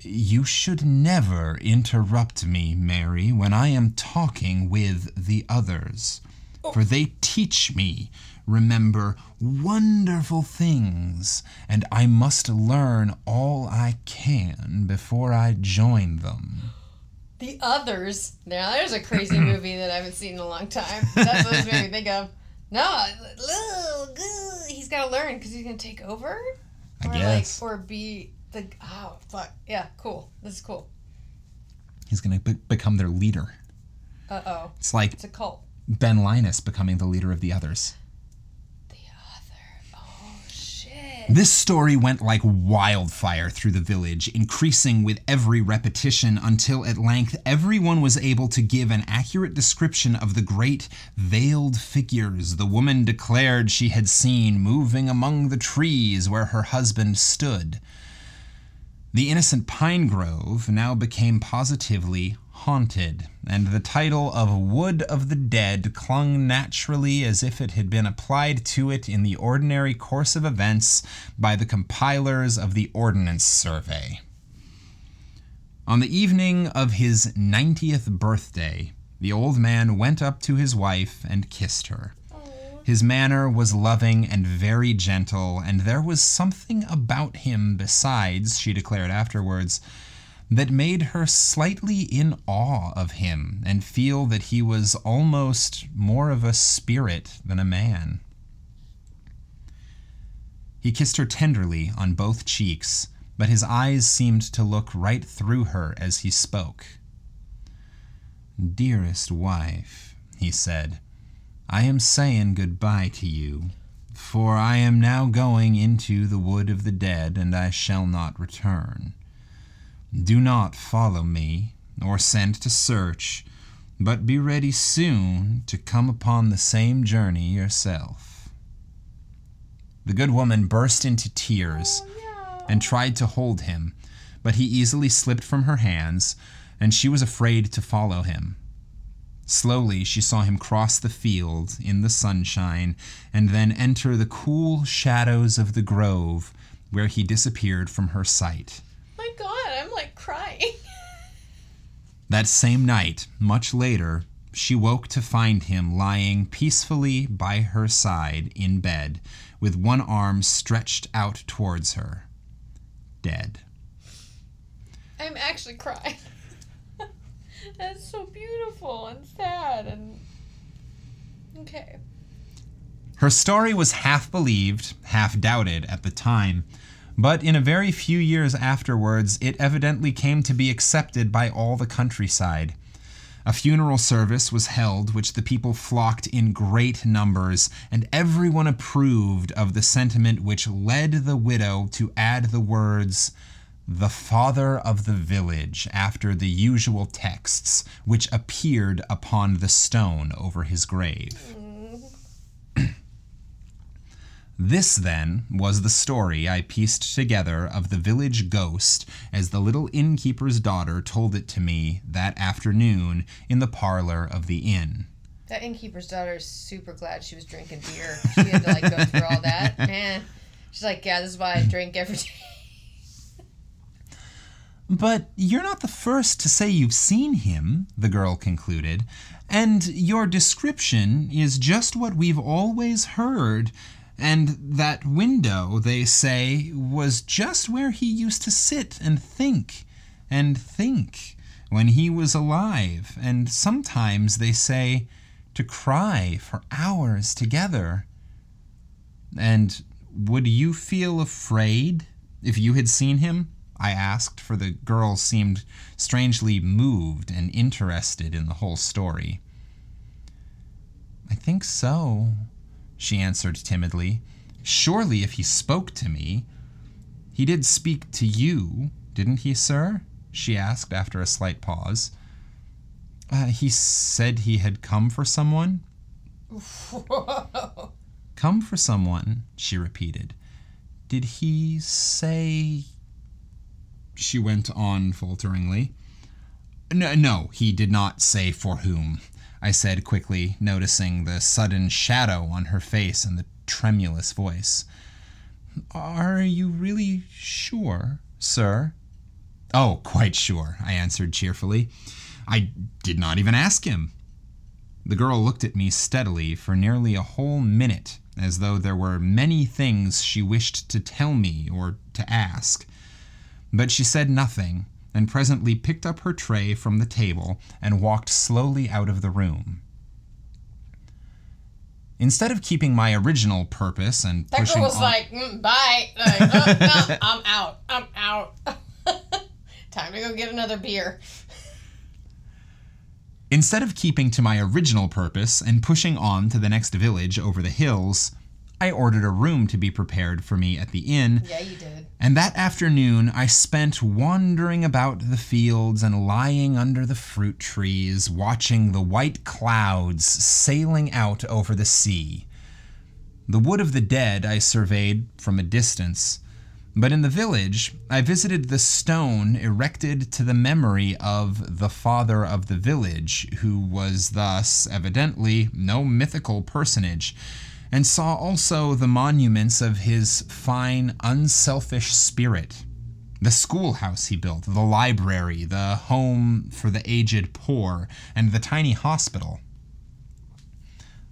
You should never interrupt me, Mary, when I am talking with the others, for they teach me remember wonderful things, and I must learn all I can before I join them. The others. Now, there's a crazy <clears throat> movie that I haven't seen in a long time. That's what this made me think of. No, he's got to learn because he's going to take over. I or guess. Like, or be the oh fuck yeah, cool. This is cool. He's going to be- become their leader. Uh oh. It's like it's a cult. Ben Linus becoming the leader of the others. This story went like wildfire through the village, increasing with every repetition until at length everyone was able to give an accurate description of the great veiled figures the woman declared she had seen moving among the trees where her husband stood. The innocent pine grove now became positively haunted, and the title of Wood of the Dead clung naturally as if it had been applied to it in the ordinary course of events by the compilers of the Ordnance Survey. On the evening of his 90th birthday, the old man went up to his wife and kissed her. His manner was loving and very gentle, and there was something about him besides, she declared afterwards, that made her slightly in awe of him and feel that he was almost more of a spirit than a man. He kissed her tenderly on both cheeks, but his eyes seemed to look right through her as he spoke. Dearest wife, he said, I am saying good-bye to you, for I am now going into the wood of the dead, and I shall not return. Do not follow me, or send to search, but be ready soon to come upon the same journey yourself. The good woman burst into tears oh, no. and tried to hold him, but he easily slipped from her hands, and she was afraid to follow him. Slowly she saw him cross the field in the sunshine and then enter the cool shadows of the grove, where he disappeared from her sight crying. <laughs> that same night, much later, she woke to find him lying peacefully by her side in bed, with one arm stretched out towards her, dead. I'm actually crying. <laughs> That's so beautiful and sad and. Okay. Her story was half believed, half doubted at the time, but in a very few years afterwards, it evidently came to be accepted by all the countryside. A funeral service was held, which the people flocked in great numbers, and everyone approved of the sentiment which led the widow to add the words, the father of the village, after the usual texts which appeared upon the stone over his grave. This, then, was the story I pieced together of the village ghost as the little innkeeper's daughter told it to me that afternoon in the parlor of the inn. That innkeeper's daughter is super glad she was drinking beer. She had to like go through all that. Man, <laughs> eh. she's like, yeah, this is why I drink every day. But you're not the first to say you've seen him, the girl concluded, and your description is just what we've always heard. And that window, they say, was just where he used to sit and think and think when he was alive, and sometimes, they say, to cry for hours together. And would you feel afraid if you had seen him? I asked, for the girl seemed strangely moved and interested in the whole story. I think so, she answered timidly. Surely, if he spoke to me. He did speak to you, didn't he, sir? she asked after a slight pause. Uh, he said he had come for someone? <laughs> Come for someone, she repeated. Did he say. She went on falteringly. No, no, he did not say for whom, I said quickly, noticing the sudden shadow on her face and the tremulous voice. Are you really sure, sir? Oh, quite sure, I answered cheerfully. I did not even ask him. The girl looked at me steadily for nearly a whole minute, as though there were many things she wished to tell me or to ask. But she said nothing, and presently picked up her tray from the table and walked slowly out of the room. Instead of keeping my original purpose and That pushing girl was on- like, mm, bye. Like, "Oh, no, <laughs> I'm out. I'm out. <laughs> Time to go get another beer. Instead of keeping to my original purpose and pushing on to the next village over the hills, I ordered a room to be prepared for me at the inn, Yeah, you did. And that afternoon I spent wandering about the fields and lying under the fruit trees, watching the white clouds sailing out over the sea. The wood of the dead I surveyed from a distance, but in the village I visited the stone erected to the memory of the father of the village, who was thus, evidently, no mythical personage, and saw also the monuments of his fine, unselfish spirit. The schoolhouse he built, the library, the home for the aged poor, and the tiny hospital.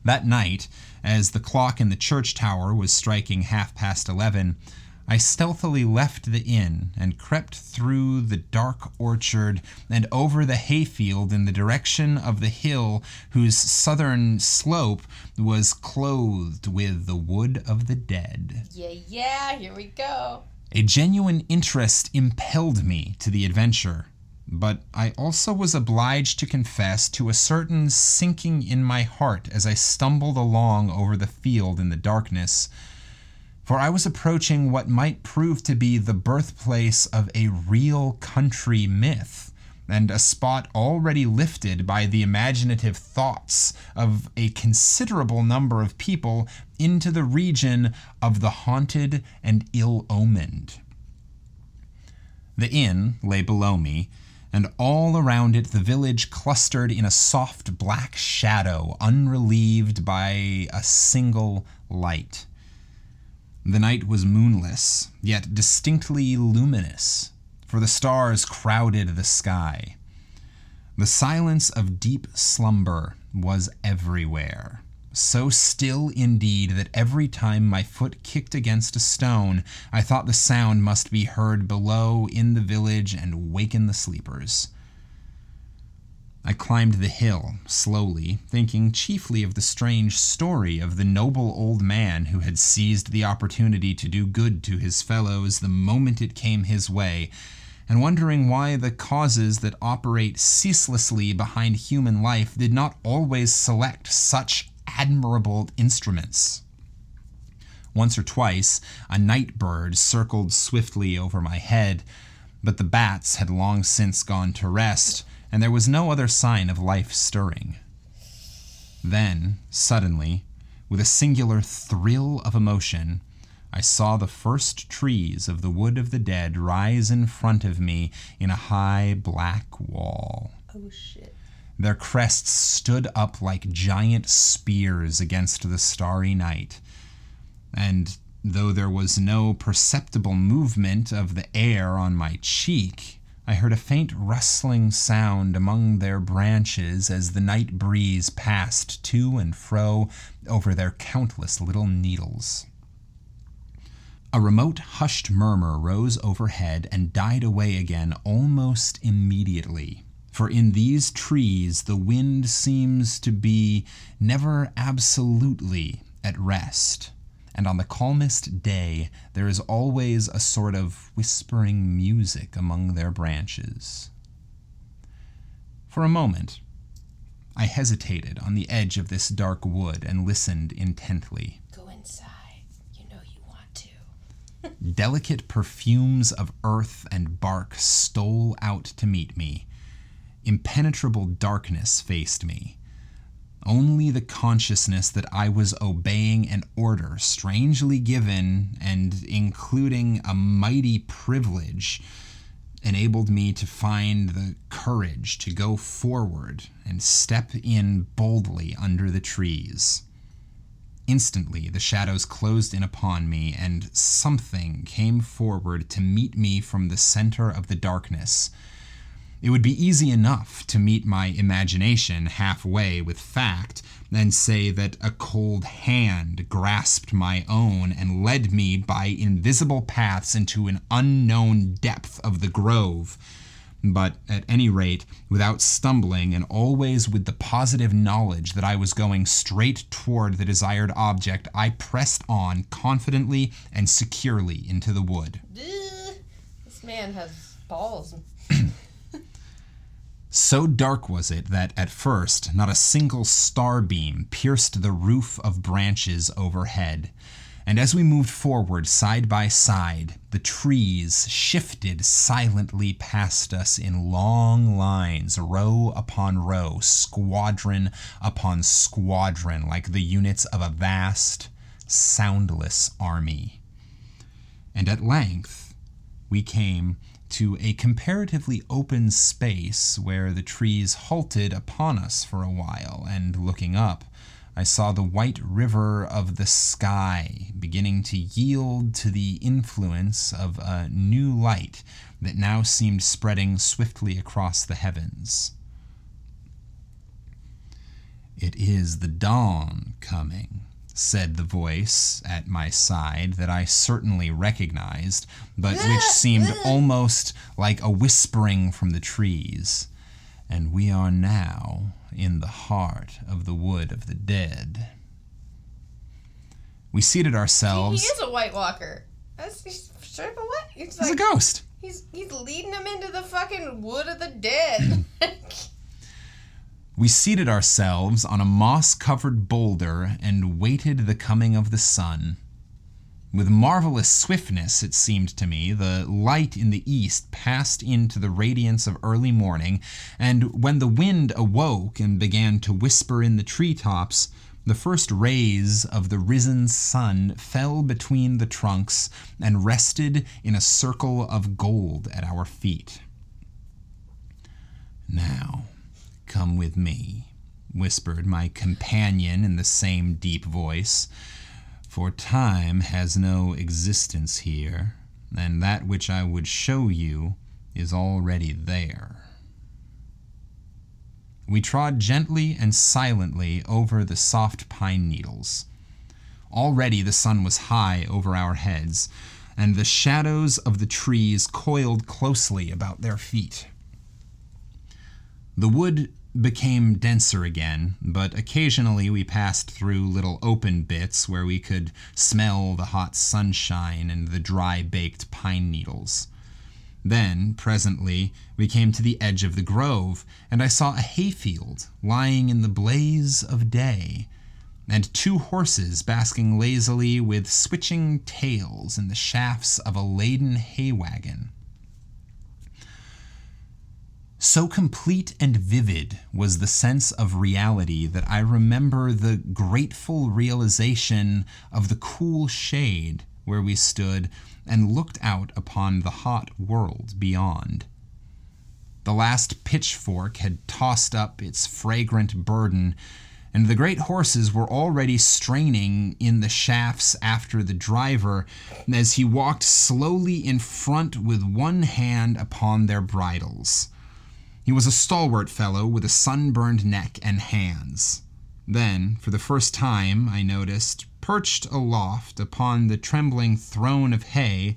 That night, as the clock in the church tower was striking half past eleven, I stealthily left the inn and crept through the dark orchard and over the hayfield in the direction of the hill whose southern slope was clothed with the wood of the dead. Yeah, yeah, here we go. A genuine interest impelled me to the adventure, but I also was obliged to confess to a certain sinking in my heart as I stumbled along over the field in the darkness, for I was approaching what might prove to be the birthplace of a real country myth. And a spot already lifted by the imaginative thoughts of a considerable number of people into the region of the haunted and ill omened. The inn lay below me, and all around it the village clustered in a soft black shadow, unrelieved by a single light. The night was moonless, yet distinctly luminous, for the stars crowded the sky. The silence of deep slumber was everywhere. So still indeed that every time my foot kicked against a stone, I thought the sound must be heard below in the village and waken the sleepers. I climbed the hill slowly, thinking chiefly of the strange story of the noble old man who had seized the opportunity to do good to his fellows the moment it came his way, and wondering why the causes that operate ceaselessly behind human life did not always select such admirable instruments. Once or twice, a night bird circled swiftly over my head, but the bats had long since gone to rest, and there was no other sign of life stirring. Then, suddenly, with a singular thrill of emotion, I saw the first trees of the wood of the dead rise in front of me in a high black wall. Oh shit. Their crests stood up like giant spears against the starry night. And though there was no perceptible movement of the air on my cheek, I heard a faint rustling sound among their branches as the night breeze passed to and fro over their countless little needles. A remote, hushed murmur rose overhead and died away again almost immediately. For in these trees, the wind seems to be never absolutely at rest. And on the calmest day, there is always a sort of whispering music among their branches. For a moment, I hesitated on the edge of this dark wood and listened intently. Go inside. You know you want to. <laughs> Delicate perfumes of earth and bark stole out to meet me. Impenetrable darkness faced me. Only the consciousness that I was obeying an order strangely given and including a mighty privilege enabled me to find the courage to go forward and step in boldly under the trees. Instantly, the shadows closed in upon me, and something came forward to meet me from the center of the darkness. It would be easy enough to meet my imagination halfway with fact and say that a cold hand grasped my own and led me by invisible paths into an unknown depth of the grove. But at any rate, without stumbling and always with the positive knowledge that I was going straight toward the desired object, I pressed on confidently and securely into the wood. This man has balls. <clears throat> So dark was it that at first not a single starbeam pierced the roof of branches overhead. And as we moved forward side by side, the trees shifted silently past us in long lines, row upon row, squadron upon squadron, like the units of a vast, soundless army. And at length, we came to a comparatively open space where the trees halted upon us for a while, and looking up, I saw the white river of the sky beginning to yield to the influence of a new light that now seemed spreading swiftly across the heavens. It is the dawn coming, said the voice at my side that I certainly recognized, but which <laughs> seemed almost like a whispering from the trees. And we are now in the heart of the wood of the dead. We seated ourselves. He is a White Walker. That's he's straight up what? He's like, He's a ghost. he's he's leading him into the fucking wood of the dead. <laughs> We seated ourselves on a moss covered boulder and waited the coming of the sun. With marvelous swiftness, it seemed to me, the light in the east passed into the radiance of early morning, and when the wind awoke and began to whisper in the tree tops, the first rays of the risen sun fell between the trunks and rested in a circle of gold at our feet. Now, come with me, whispered my companion in the same deep voice, for time has no existence here, and that which I would show you is already there. We trod gently and silently over the soft pine needles. Already the sun was high over our heads, and the shadows of the trees coiled closely about their feet. The wood became denser again, but occasionally we passed through little open bits where we could smell the hot sunshine and the dry baked pine needles. Then, presently, we came to the edge of the grove, and I saw a hayfield lying in the blaze of day, and two horses basking lazily with switching tails in the shafts of a laden hay wagon. So complete and vivid was the sense of reality that I remember the grateful realization of the cool shade where we stood and looked out upon the hot world beyond. The last pitchfork had tossed up its fragrant burden, and the great horses were already straining in the shafts after the driver as he walked slowly in front with one hand upon their bridles. He was a stalwart fellow with a sunburned neck and hands. Then, for the first time, I noticed, perched aloft upon the trembling throne of hay,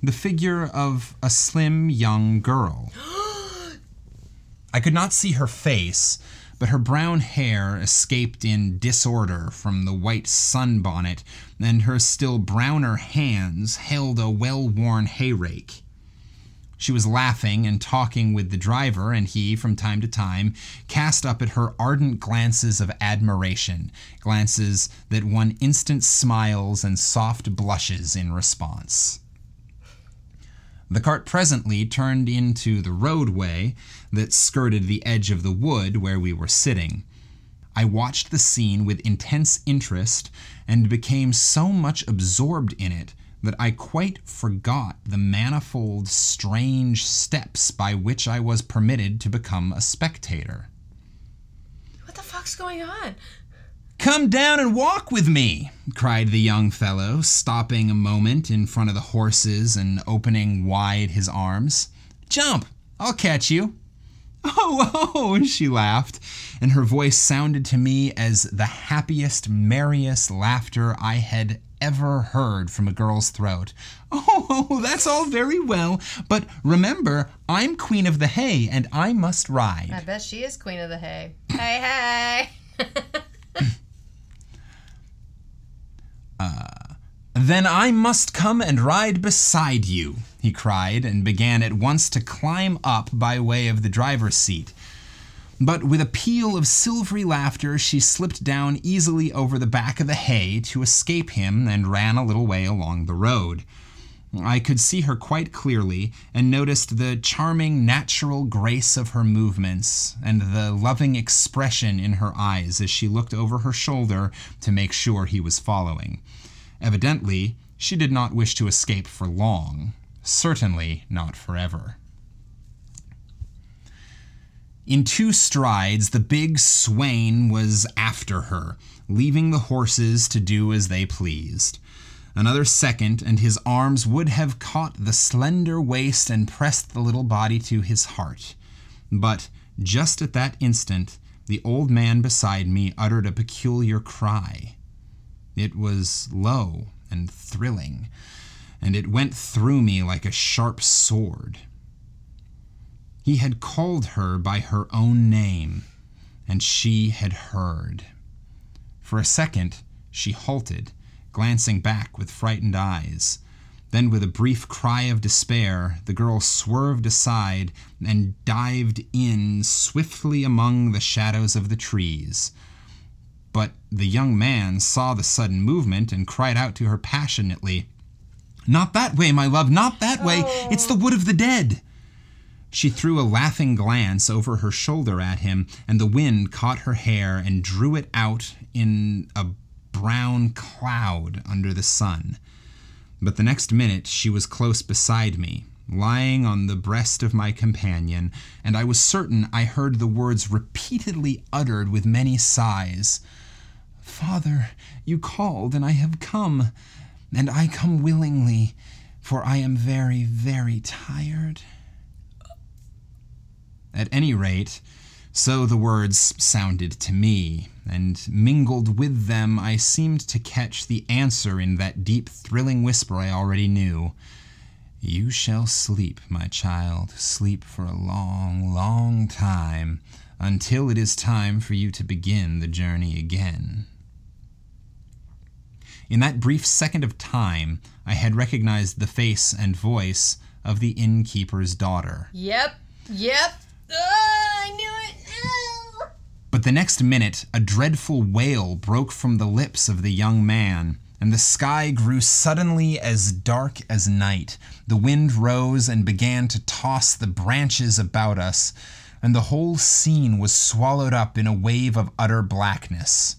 the figure of a slim young girl. <gasps> I could not see her face, but her brown hair escaped in disorder from the white sunbonnet, and her still browner hands held a well worn hayrake. She was laughing and talking with the driver, and he, from time to time, cast up at her ardent glances of admiration, glances that won instant smiles and soft blushes in response. The cart presently turned into the roadway that skirted the edge of the wood where we were sitting. I watched the scene with intense interest and became so much absorbed in it that I quite forgot the manifold strange steps by which I was permitted to become a spectator. What the fuck's going on? Come down and walk with me, cried the young fellow, stopping a moment in front of the horses and opening wide his arms. Jump! I'll catch you. Oh, <laughs> oh, she laughed, and her voice sounded to me as the happiest, merriest laughter I had ever heard from a girl's throat. <laughs> Oh, that's all very well, but remember, I'm queen of the hay and I must ride. I bet she is queen of the hay. Hey, hey. <laughs> Uh, then I must come and ride beside you, he cried, and began at once to climb up by way of the driver's seat. But with a peal of silvery laughter, she slipped down easily over the back of the hay to escape him and ran a little way along the road. I could see her quite clearly and noticed the charming natural grace of her movements and the loving expression in her eyes as she looked over her shoulder to make sure he was following. Evidently, she did not wish to escape for long, certainly not forever. In two strides, the big swain was after her, leaving the horses to do as they pleased. Another second, and his arms would have caught the slender waist and pressed the little body to his heart. But just at that instant, the old man beside me uttered a peculiar cry. It was low and thrilling, and it went through me like a sharp sword. He had called her by her own name, and she had heard. For a second, she halted, glancing back with frightened eyes. Then, with a brief cry of despair, the girl swerved aside and dived in swiftly among the shadows of the trees. But the young man saw the sudden movement and cried out to her passionately, Not that way, my love, not that way. It's the wood of the dead. She threw a laughing glance over her shoulder at him, and the wind caught her hair and drew it out in a brown cloud under the sun. But the next minute she was close beside me, lying on the breast of my companion, and I was certain I heard the words repeatedly uttered with many sighs Father, you called, and I have come, and I come willingly, for I am very, very tired. At any rate, so the words sounded to me, and mingled with them I seemed to catch the answer in that deep, thrilling whisper I already knew. You shall sleep, my child, sleep for a long, long time, until it is time for you to begin the journey again. In that brief second of time, I had recognized the face and voice of the innkeeper's daughter. Yep. Yep. Ah, I knew it. But the next minute, a dreadful wail broke from the lips of the young man, and the sky grew suddenly as dark as night. The wind rose and began to toss the branches about us, and the whole scene was swallowed up in a wave of utter blackness.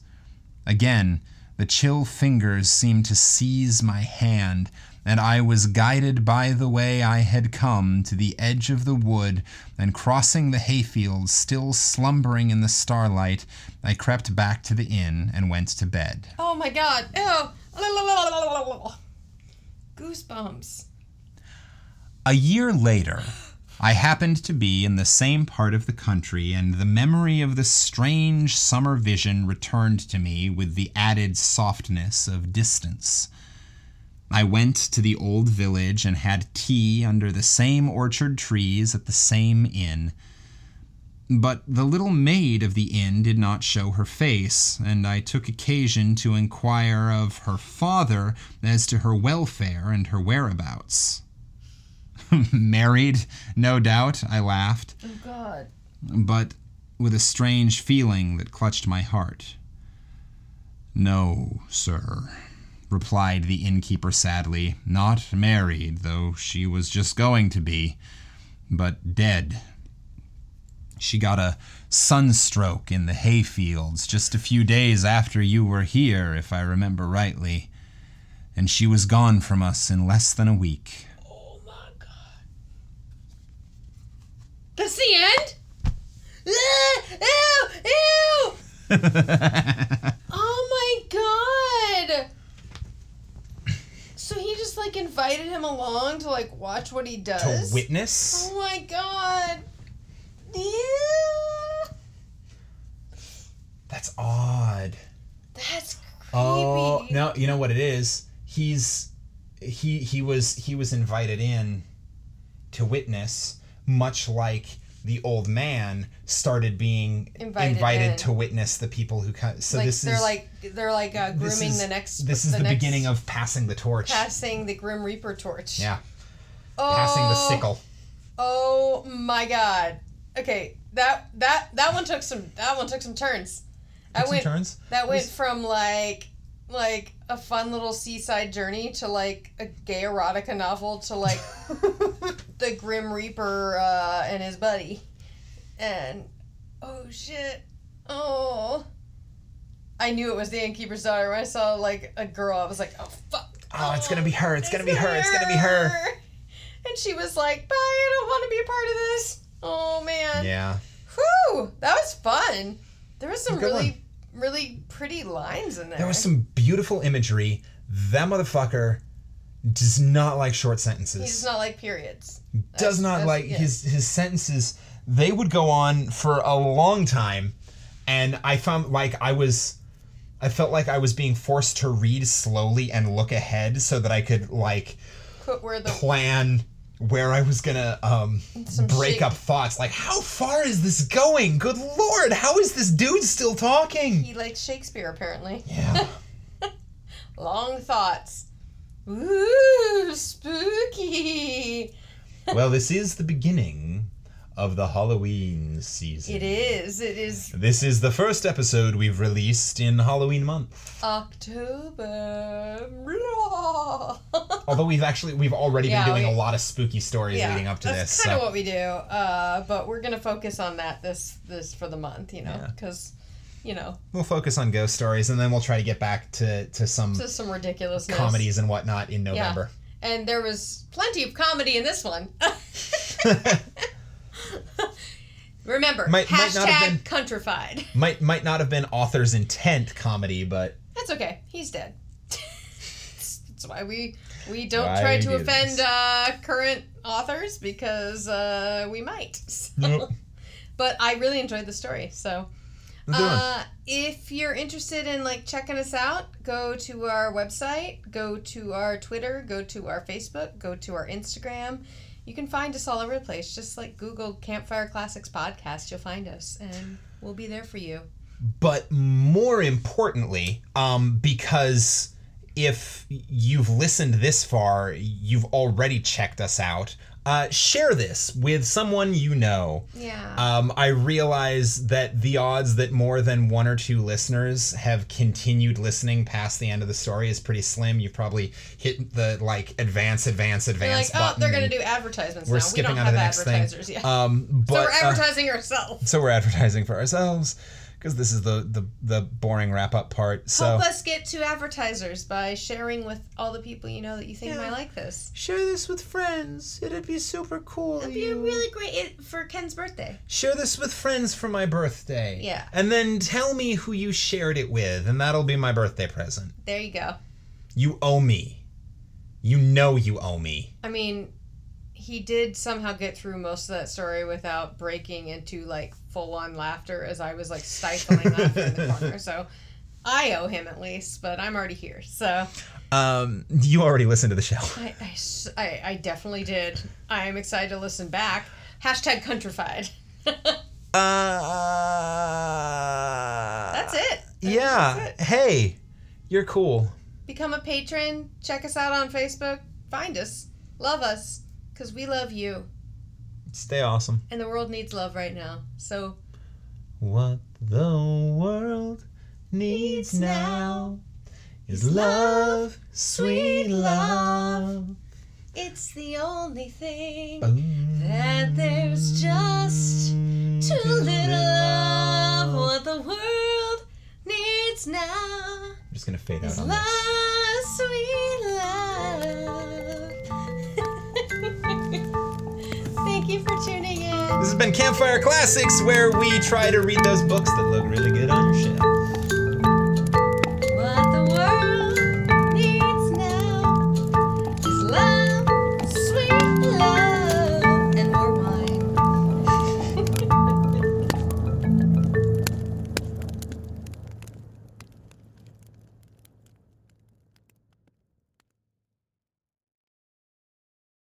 Again, The chill fingers seemed to seize my hand, and I was guided by the way I had come to the edge of the wood, and crossing the hayfields, still slumbering in the starlight, I crept back to the inn and went to bed. Oh my god. Ew. Goosebumps. A year later, I happened to be in the same part of the country, and the memory of the strange summer vision returned to me with the added softness of distance. I went to the old village and had tea under the same orchard trees at the same inn. But the little maid of the inn did not show her face, and I took occasion to inquire of her father as to her welfare and her whereabouts. <laughs> Married, no doubt, I laughed, Oh god. but with a strange feeling that clutched my heart. No, sir, replied the innkeeper sadly, not married, though she was just going to be, but dead. She got a sunstroke in the hayfields just a few days after you were here, if I remember rightly, and she was gone from us in less than a week. Oh my god. That's the end? Ah, ew! Ew! <laughs> oh my god! So he just like invited him along to like watch what he does. To witness? Oh my god. Ew. That's odd. That's oh, creepy. Oh no, you know what it is? He's he he was he was invited in to witness, much like the old man started being Invited invited, in. to witness the people who come. So like this they're is like they're like uh, grooming is- the next This is the, next beginning of passing the torch. passing the Grim Reaper torch. yeah, Oh, passing the sickle. Oh my god. Okay, that that that one took some that one took some turns. Took went turns. that went Was- from like like a fun little seaside journey to like a gay erotica novel to like <laughs> the Grim Reaper uh, and buddy. And oh shit. Oh. I knew it was the innkeeper's daughter when I saw like a girl. I was like, oh fuck. Oh, it's gonna be her. It's oh, gonna be her. It's gonna be her. And she was like, bye, I don't want to be a part of this. Oh man. Yeah. Whew, that was fun. There was some Good really, really pretty lines in there. There was some beautiful imagery. That motherfucker does not like short sentences. He does not like periods. does not that's- like yeah. his his sentences they would go on for a long time and i found like i was i felt like i was being forced to read slowly and look ahead so that i could like Put where the plan where i was gonna um break shake- up thoughts like how far is this going good lord how is this dude still talking he likes Shakespeare apparently. yeah <laughs> Long thoughts. Ooh, spooky. <laughs> well this is the beginning of the halloween season It is. It is This is the first episode we've released in Halloween month. October. <laughs> Although we've actually we've already Yeah, been doing we- a lot of spooky stories leading up to that's this. That's kind of so- what we do. Uh, but we're gonna focus on that this this for the month, you know, Yeah. You know, We'll focus on ghost stories and then we'll try to get back to, to some just some ridiculousness. comedies and whatnot in November. And there was plenty of comedy in this one. <laughs> Remember, Might- might not have hashtag countrified. might might not have been author's intent comedy, but That's okay. He's dead. That's why we we don't Why try to do offend uh, current authors because uh, we might. So- <laughs> Nope. But I really enjoyed the story. So. Uh, if you're interested in like checking us out, go to our website, go to our Twitter, go to our Facebook, go to our Instagram. You can find us all over the place. Just like Google Campfire Classics Podcast, you'll find us, and we'll be there for you. but more importantly, um, because if you've listened this far, you've already checked us out. Uh, share this with someone you know. Yeah. Um, I realize that the odds that more than one or two listeners have continued listening past the end of the story is pretty slim. You've probably hit the like advance, advance, You're like, advance oh, they're gonna do advertisements We're now. We skipping don't on have to the next thing. yet. Um, but so we're uh, advertising ourselves. so we're advertising for ourselves. Because this is the, the the boring wrap up part. So Help us get to advertisers by sharing with all the people you know that you think Yeah. might like this. share this with friends. It'd be super cool. It'd be really great it, for Ken's birthday. share this with friends for my birthday. Yeah. And then tell me who you shared it with, and that'll be my birthday present. There you go. You owe me. You know you owe me. I mean, he did somehow get through most of that story without breaking into like full on laughter as I was like stifling laughter in the corner. <laughs> So I owe him at least, but I'm already here. So Um, you already listened to the show. I, I definitely did. I am excited to listen back. Hashtag countrified. <laughs> Uh, That's it. Yeah. That's it. Hey, you're cool. Become a patron. Check us out on Facebook. Find us. Love us. Because we love you. Stay awesome. And the world needs love right now. So What the world needs now is love, sweet love. it's the only thing Boom. that there's just too little of what the world needs now. I'm just gonna fade out is on love, this. sweet love. You for tuning in. This has been Campfire Classics, where we try to read those books that look really good on your shelf.